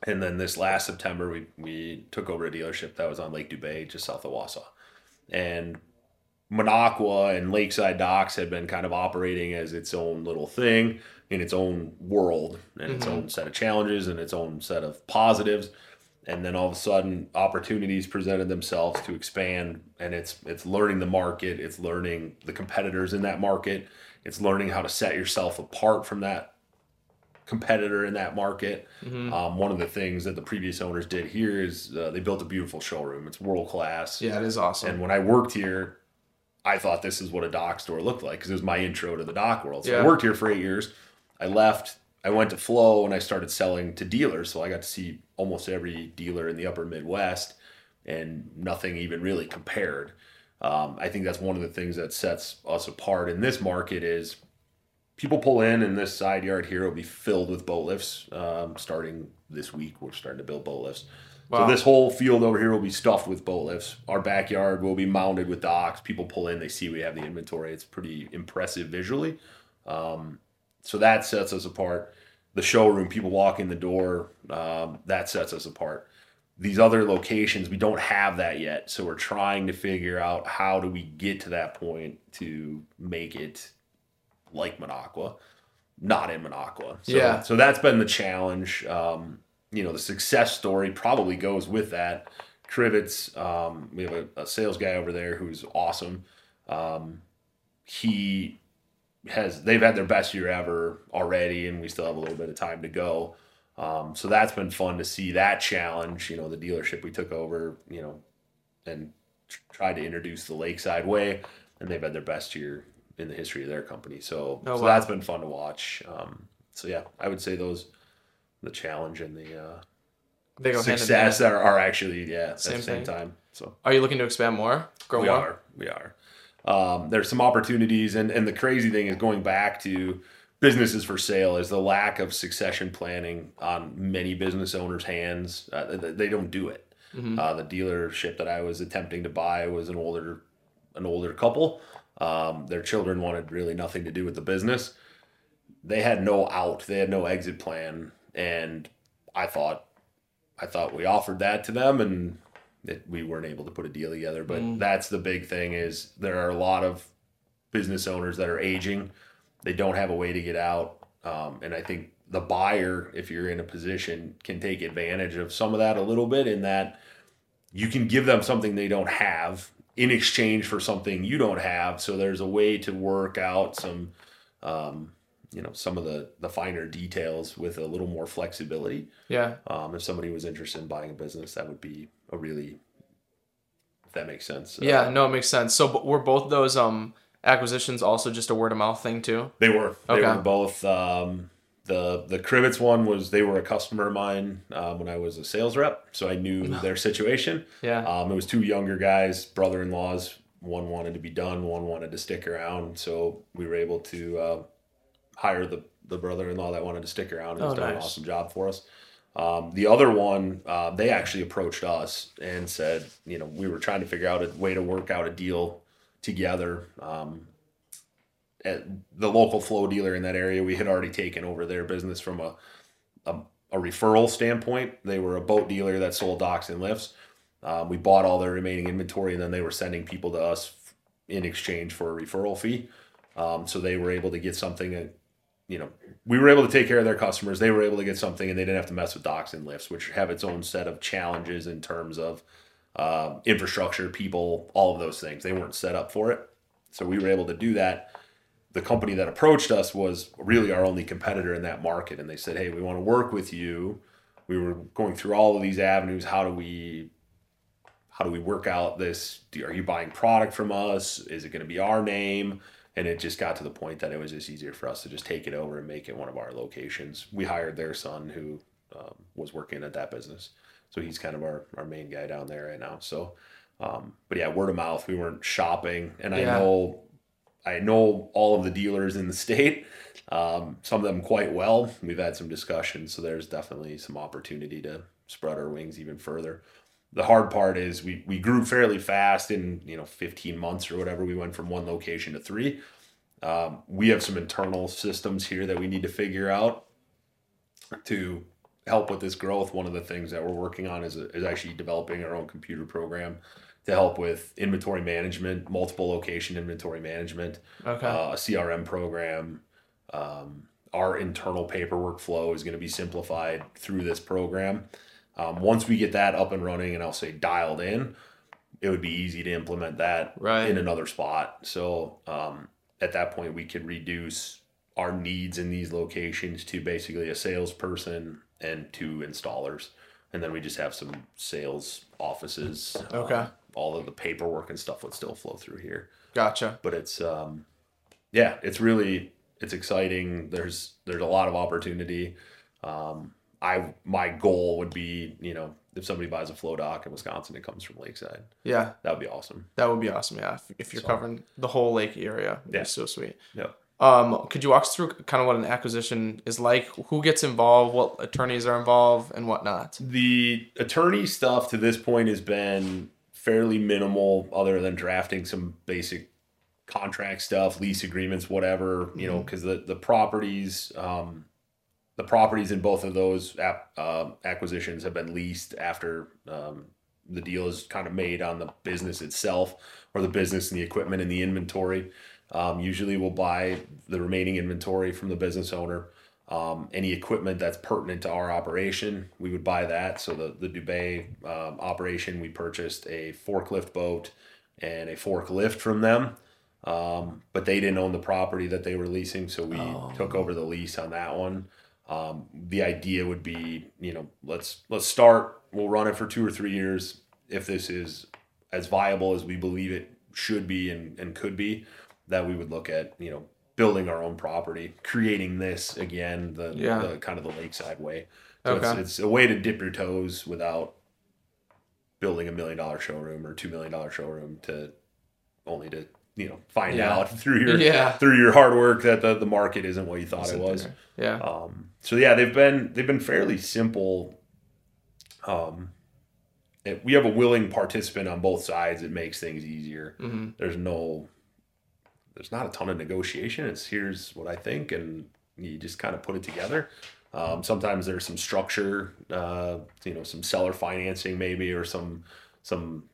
And then this last September, we we took over a dealership that was on Lake Dubay, just south of Wausau, and Minocqua and Lakeside Docks had been kind of operating as its own little thing in its own world and its Mhm. own set of challenges and its own set of positives. And then all of a sudden, opportunities presented themselves to expand, and it's it's learning the market, it's learning the competitors in that market, it's learning how to set yourself apart from that competitor in that market. Mhm. Um, one of the things that the previous owners did here is uh, they built a beautiful showroom. It's world class. Yeah, it is awesome. And when I worked here, I thought this is what a dock store looked like because it was my intro to the dock world. So Yeah. I worked here for eight years. I left. I went to Floe and I started selling to dealers. So I got to see almost every dealer in the upper Midwest and nothing even really compared. Um, I think that's one of the things that sets us apart in this market is people pull in and this side yard here will be filled with boat lifts um, starting this week. We're starting to build boat lifts. Wow. So this whole field over here will be stuffed with boat lifts. Our backyard will be mounted with docks. People pull in, they see we have the inventory. It's pretty impressive visually. Um, so that sets us apart. The showroom, people walk in the door, um, that sets us apart. These other locations, we don't have that yet. So we're trying to figure out how do we get to that point to make it like Minocqua, not in Minocqua. So, Yeah. So that's been the challenge. Um, you know, the success story probably goes with that. Crivitz, um, we have a, a sales guy over there who's awesome. Um, he has they've had their best year ever already, and we still have a little bit of time to go. Um, so that's been fun to see that challenge. You know, the dealership we took over, you know, and tr- tried to introduce the Lakeside way, and they've had their best year in the history of their company. So, Oh, so wow. that's been fun to watch. Um, so yeah, I would say those the challenge and the uh, they go hand in success hand. are, are actually yeah at Same the same thing. time. So Are you looking to expand more? Grow we more? are. We are. Um, there's some opportunities, and and the crazy thing is going back to businesses for sale is the lack of succession planning on many business owners' hands. Uh, they, they don't do it. Mhm. Uh, the dealership that I was attempting to buy was an older an older couple. Um, their children wanted really nothing to do with the business. They had no out. They had no exit plan, and I thought I thought we offered that to them, and that we weren't able to put a deal together. But Mm. that's the big thing is there are a lot of business owners that are aging. They don't have a way to get out, um, and I think the buyer, if you're in a position, can take advantage of some of that a little bit. In that you can give them something they don't have in exchange for something you don't have. So there's a way to work out some. Um, you know some of the the finer details with a little more flexibility Yeah. um, if somebody was interested in buying a business, that would be a really, if that makes sense. Uh, Yeah, no, it makes sense. So were both those um acquisitions also just a word of mouth thing too? they were. They Okay. were both. Um, the the Crivitz one was they were a customer of mine um, when I was a sales rep, so I knew their situation. Yeah. Um, it was two younger guys, brother in laws. One wanted to be done, one wanted to stick around. So we were able to uh, hire the the brother in law that wanted to stick around and Oh, has done an awesome job for us. Um, the other one, uh, they actually approached us and said, you know, we were trying to figure out a way to work out a deal together. Um, at the local Floe dealer in that area, we had already taken over their business from a, a, a referral standpoint. They were a boat dealer that sold docks and lifts. Um, we bought all their remaining inventory, and then they were sending people to us in exchange for a referral fee. Um, so they were able to get something that, you know, we were able to take care of their customers. They were able to get something, and they didn't have to mess with docks and lifts, which have its own set of challenges in terms of uh, infrastructure, people, all of those things. They weren't set up for it, so we were able to do that. The company that approached us was really our only competitor in that market, and they said, "Hey, we want to work with you." We were going through all of these avenues. How do we how do we work out this? Are you buying product from us? Is it going to be our name? And it just got to the point that it was just easier for us to just take it over and make it one of our locations. We hired their son who um, was working at that business. So he's kind of our, our main guy down there right now. So, um, but yeah, word of mouth, we weren't shopping. And I know, I know all of the dealers in the state, um, some of them quite well. We've had some discussions. So there's definitely some opportunity to spread our wings even further the hard part is we we grew fairly fast in you know 15 months or whatever we went from one location to three um, we have some internal systems here that we need to figure out to help with this growth, one of the things that we're working on is is actually developing our own computer program to help with inventory management, multiple location inventory management, Okay. uh, a CRM program. Um, our internal paperwork flow is going to be simplified through this program. Um, once we get that up and running, and I'll say dialed in, it would be easy to implement that Right. in another spot. So um, at that point, we could reduce our needs in these locations to basically a salesperson and two installers, and then we just have some sales offices. Okay. Um, all of the paperwork and stuff would still flow through here Gotcha. but it's um yeah it's really it's exciting there's there's a lot of opportunity um i my goal would be you know if somebody buys a Floe dock in wisconsin it comes from lakeside Yeah, that would be awesome that would be awesome. Yeah, if, if you're So- covering the whole lake area, Yeah. so sweet. Yeah. Um, could you walk us through kind of what an acquisition is like? Who gets involved? What attorneys are involved, and whatnot? the attorney stuff to this point has been fairly minimal other than drafting some basic contract stuff lease agreements whatever you know because the the properties um the properties in both of those ap- um acquisitions have been leased after um, the deal is kind of made on the business itself or the business and the equipment and the inventory um, usually we'll buy the remaining inventory from the business owner um, any equipment that's pertinent to our operation, we would buy that. So the the Dubay um, operation, we purchased a forklift boat and a forklift from them, um, but they didn't own the property that they were leasing, so we Oh. took over the lease on that one. Um, the idea would be, you know, let's let's start. We'll run it for two or three years. If this is as viable as we believe it should be and, and could be, that we would look at, you know, building our own property, creating this again, the, Yeah. the kind of the lakeside way. So it's, Okay. it's a way to dip your toes without building a million dollar showroom or two million dollar showroom to only to you know find Yeah. out through your Yeah. through your hard work that the, the market isn't what you thought it was. there. Yeah. Um, so yeah, they've been they've been fairly simple. Um, it- we have a willing participant on both sides. It makes things easier. hmm There's no, there's not a ton of negotiation. It's here's what I think, and you just kind of put it together. Um, sometimes there's some structure, uh, you know, some seller financing maybe, or some some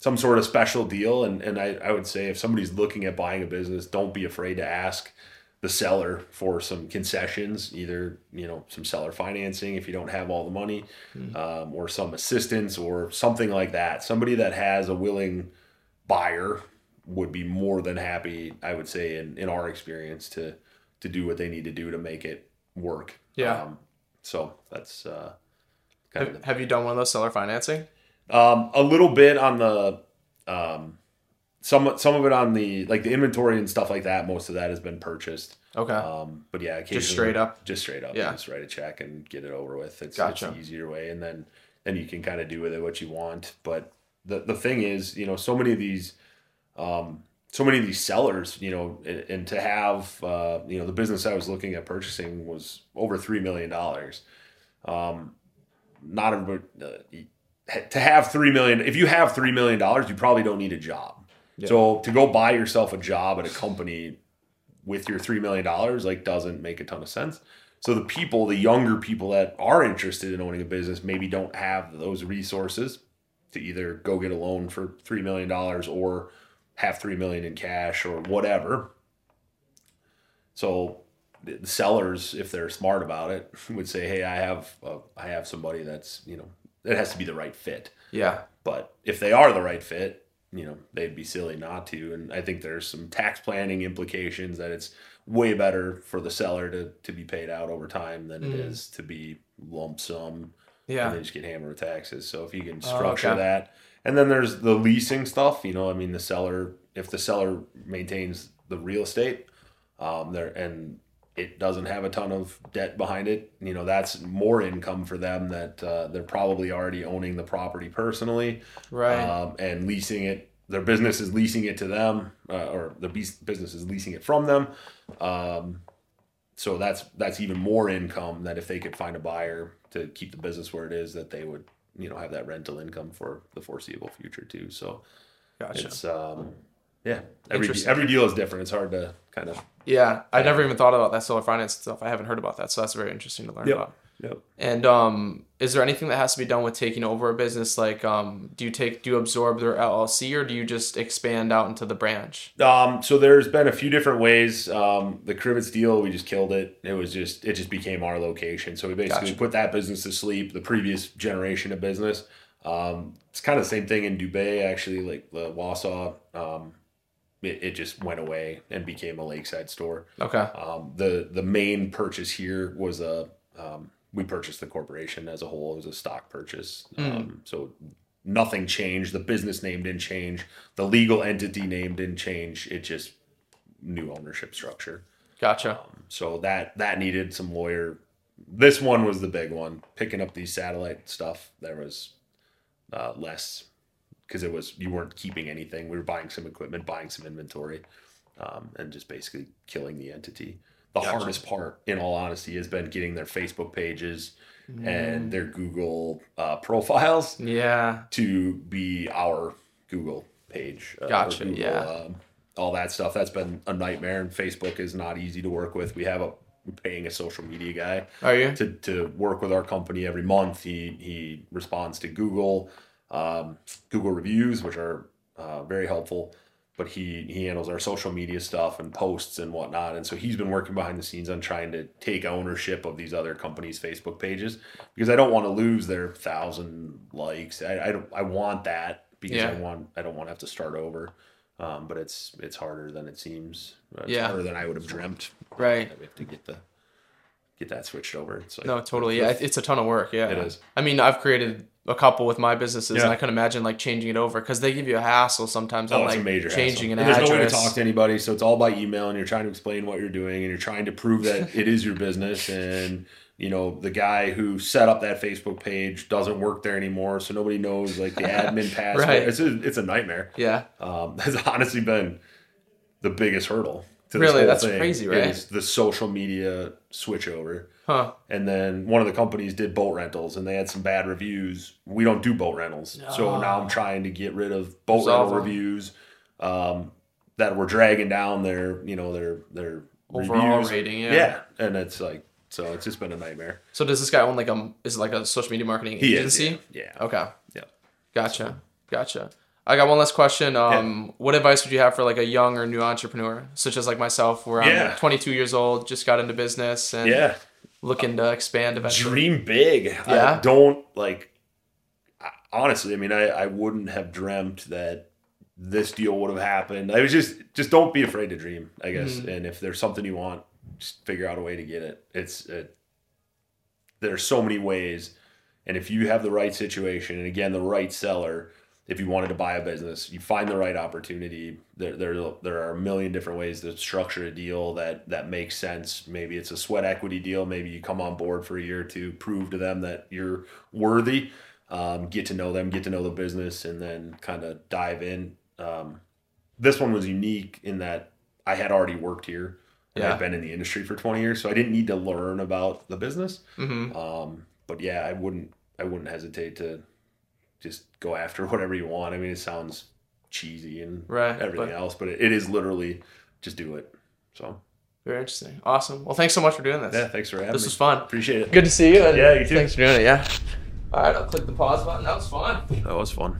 some sort of special deal. And and I, I would say if somebody's looking at buying a business, don't be afraid to ask the seller for some concessions, either you know some seller financing if you don't have all the money, Mm. um, or some assistance or something like that. Somebody that has a willing buyer would be more than happy, I would say, in, in our experience, to to do what they need to do to make it work. Yeah. Um, so that's uh, kind of Have, have you done one of those seller financing? Um, a little bit on the um, some some of it on the like the inventory and stuff like that. Most of that has been purchased. Okay. Um, but yeah, Just straight up. just straight up. Yeah. just write a check and get it over with. It's, Gotcha. it's easier way, and then then you can kind of do with it what you want. But the the thing is, you know, so many of these. Um, so many of these sellers, you know, and, and to have, uh, you know, the business I was looking at purchasing was over three million dollars. Um, not everybody, uh, to have three million. If you have three million dollars, you probably don't need a job. Yeah. So to go buy yourself a job at a company with your three million dollars like doesn't make a ton of sense. So the people, the younger people that are interested in owning a business, maybe don't have those resources to either go get a loan for three million dollars or have three million in cash or whatever. So the sellers, if they're smart about it, would say, "Hey, I have uh, I have somebody that's you know it has to be the right fit." Yeah. But if they are the right fit, you know, they'd be silly not to. And I think there's some tax planning implications that it's way better for the seller to, to be paid out over time than it Mm. is to be lump sum Yeah. and they just get hammered with taxes. So if you can Oh, structure okay. that, and then there's the leasing stuff. You know, I mean, the seller if the seller maintains the real estate, um, there and it doesn't have a ton of debt behind it. You know, that's more income for them that uh, they're probably already owning the property personally Right. um, and leasing it. Their business is leasing it to them, uh, or the bus- business is leasing it from them. Um, so that's that's even more income that if they could find a buyer to keep the business where it is, that they would you know have that rental income for the foreseeable future too. So gotcha. it's um, yeah, every every deal is different. It's hard to kind of Yeah, I never even thought about that seller finance stuff. I haven't heard about that, so that's very interesting to learn Yep. about. Yep. And um, is there anything that has to be done with taking over a business? Like, um, do you take do you absorb their LLC or do you just expand out into the branch? Um, so there's been a few different ways. Um, the Crivitz deal, we just killed it. It was just it just became our location. So we basically Gotcha. put that business to sleep. The previous generation of business. Um, it's kind of the same thing in Dubay actually. Like the Wausau, um, it, it just went away and became a lakeside store. Okay. Um, the the main purchase here was a um, we purchased the corporation as a whole. It was a stock purchase. Mm. Um, so nothing changed. The business name didn't change. The legal entity name didn't change. It just new ownership structure. Gotcha. Um, so that that needed some lawyer. This one was the big one. Picking up these satellite stuff, there was uh, less because it was you weren't keeping anything. We were buying some equipment, buying some inventory, um, and just basically killing the entity. The Gotcha. hardest part, in all honesty, has been getting their Facebook pages and their Google uh, profiles Yeah. to be our Google page. uh, Gotcha, Google, yeah. um, all that stuff. That's been a nightmare, and Facebook is not easy to work with. We have a paying a social media guy Are you? to, to work with our company every month. He he responds to Google um, Google reviews, which are uh, very helpful. But he he handles our social media stuff and posts and whatnot. And so he's been working behind the scenes on trying to take ownership of these other companies' Facebook pages because I don't want to lose their thousand likes. I I, don't, I want that because Yeah. I want I don't want to have to start over. Um, but it's it's harder than it seems. It's Yeah. harder than I would have dreamt. Right. We have to get the get that switched over. It's like No, totally. Yeah, it's a ton of work. Yeah, It is. I mean, I've created a couple with my businesses, and Yeah. I can imagine like changing it over because they give you a hassle sometimes on Oh, it's like a major changing hassle. an And address. There's no way to talk to anybody, so it's all by email, and you're trying to explain what you're doing, and you're trying to prove that it is your business. And you know, the guy who set up that Facebook page doesn't work there anymore, so nobody knows like the admin password. Right. It's a, it's a nightmare. yeah, Um, that's honestly been the biggest hurdle. To this Really? whole That's thing crazy, right? is the social media switchover. Huh? And then one of the companies did boat rentals and they had some bad reviews. We don't do boat rentals. So now I'm trying to get rid of boat Resolve rental them. reviews um, that were dragging down their, you know, their their Overall reviews. rating, yeah. Yeah. And it's like so it's just been a nightmare. So does this guy own like a is it like a social media marketing He is, agency? yeah. yeah. Okay. Yeah. Gotcha. Gotcha. I got one last question. Um, what advice would you have for like a young or new entrepreneur, such as like myself, where I'm Yeah. 22 years old, just got into business and Yeah. Looking to expand eventually? Dream big. I Yeah. don't like honestly, I mean I, I wouldn't have dreamt that this deal would have happened. I was just just don't be afraid to dream, I guess. Mhm. And if there's something you want, just figure out a way to get it. It's it, there's so many ways. And if you have the right situation and again the right seller, if you wanted to buy a business, you find the right opportunity. There, there, there are a million different ways to structure a deal that that makes sense. Maybe it's a sweat equity deal. Maybe you come on board for a year to prove to them that you're worthy. Um, get to know them, get to know the business, and then kind of dive in. Um, this one was unique in that I had already worked here. And Yeah. I've been in the industry for 20 years, so I didn't need to learn about the business. hmm Um, but yeah, I wouldn't I wouldn't hesitate to just go after whatever you want. I mean, it sounds cheesy and Right, everything but- else, but it, it is literally just do it. So Very interesting. Awesome. Well, thanks so much for doing this. yeah, thanks for having This me. was fun. Appreciate it. Good to see you. And Yeah, you too. Thanks for doing it. Yeah. All right, I'll click the pause button. That was fun. That was fun.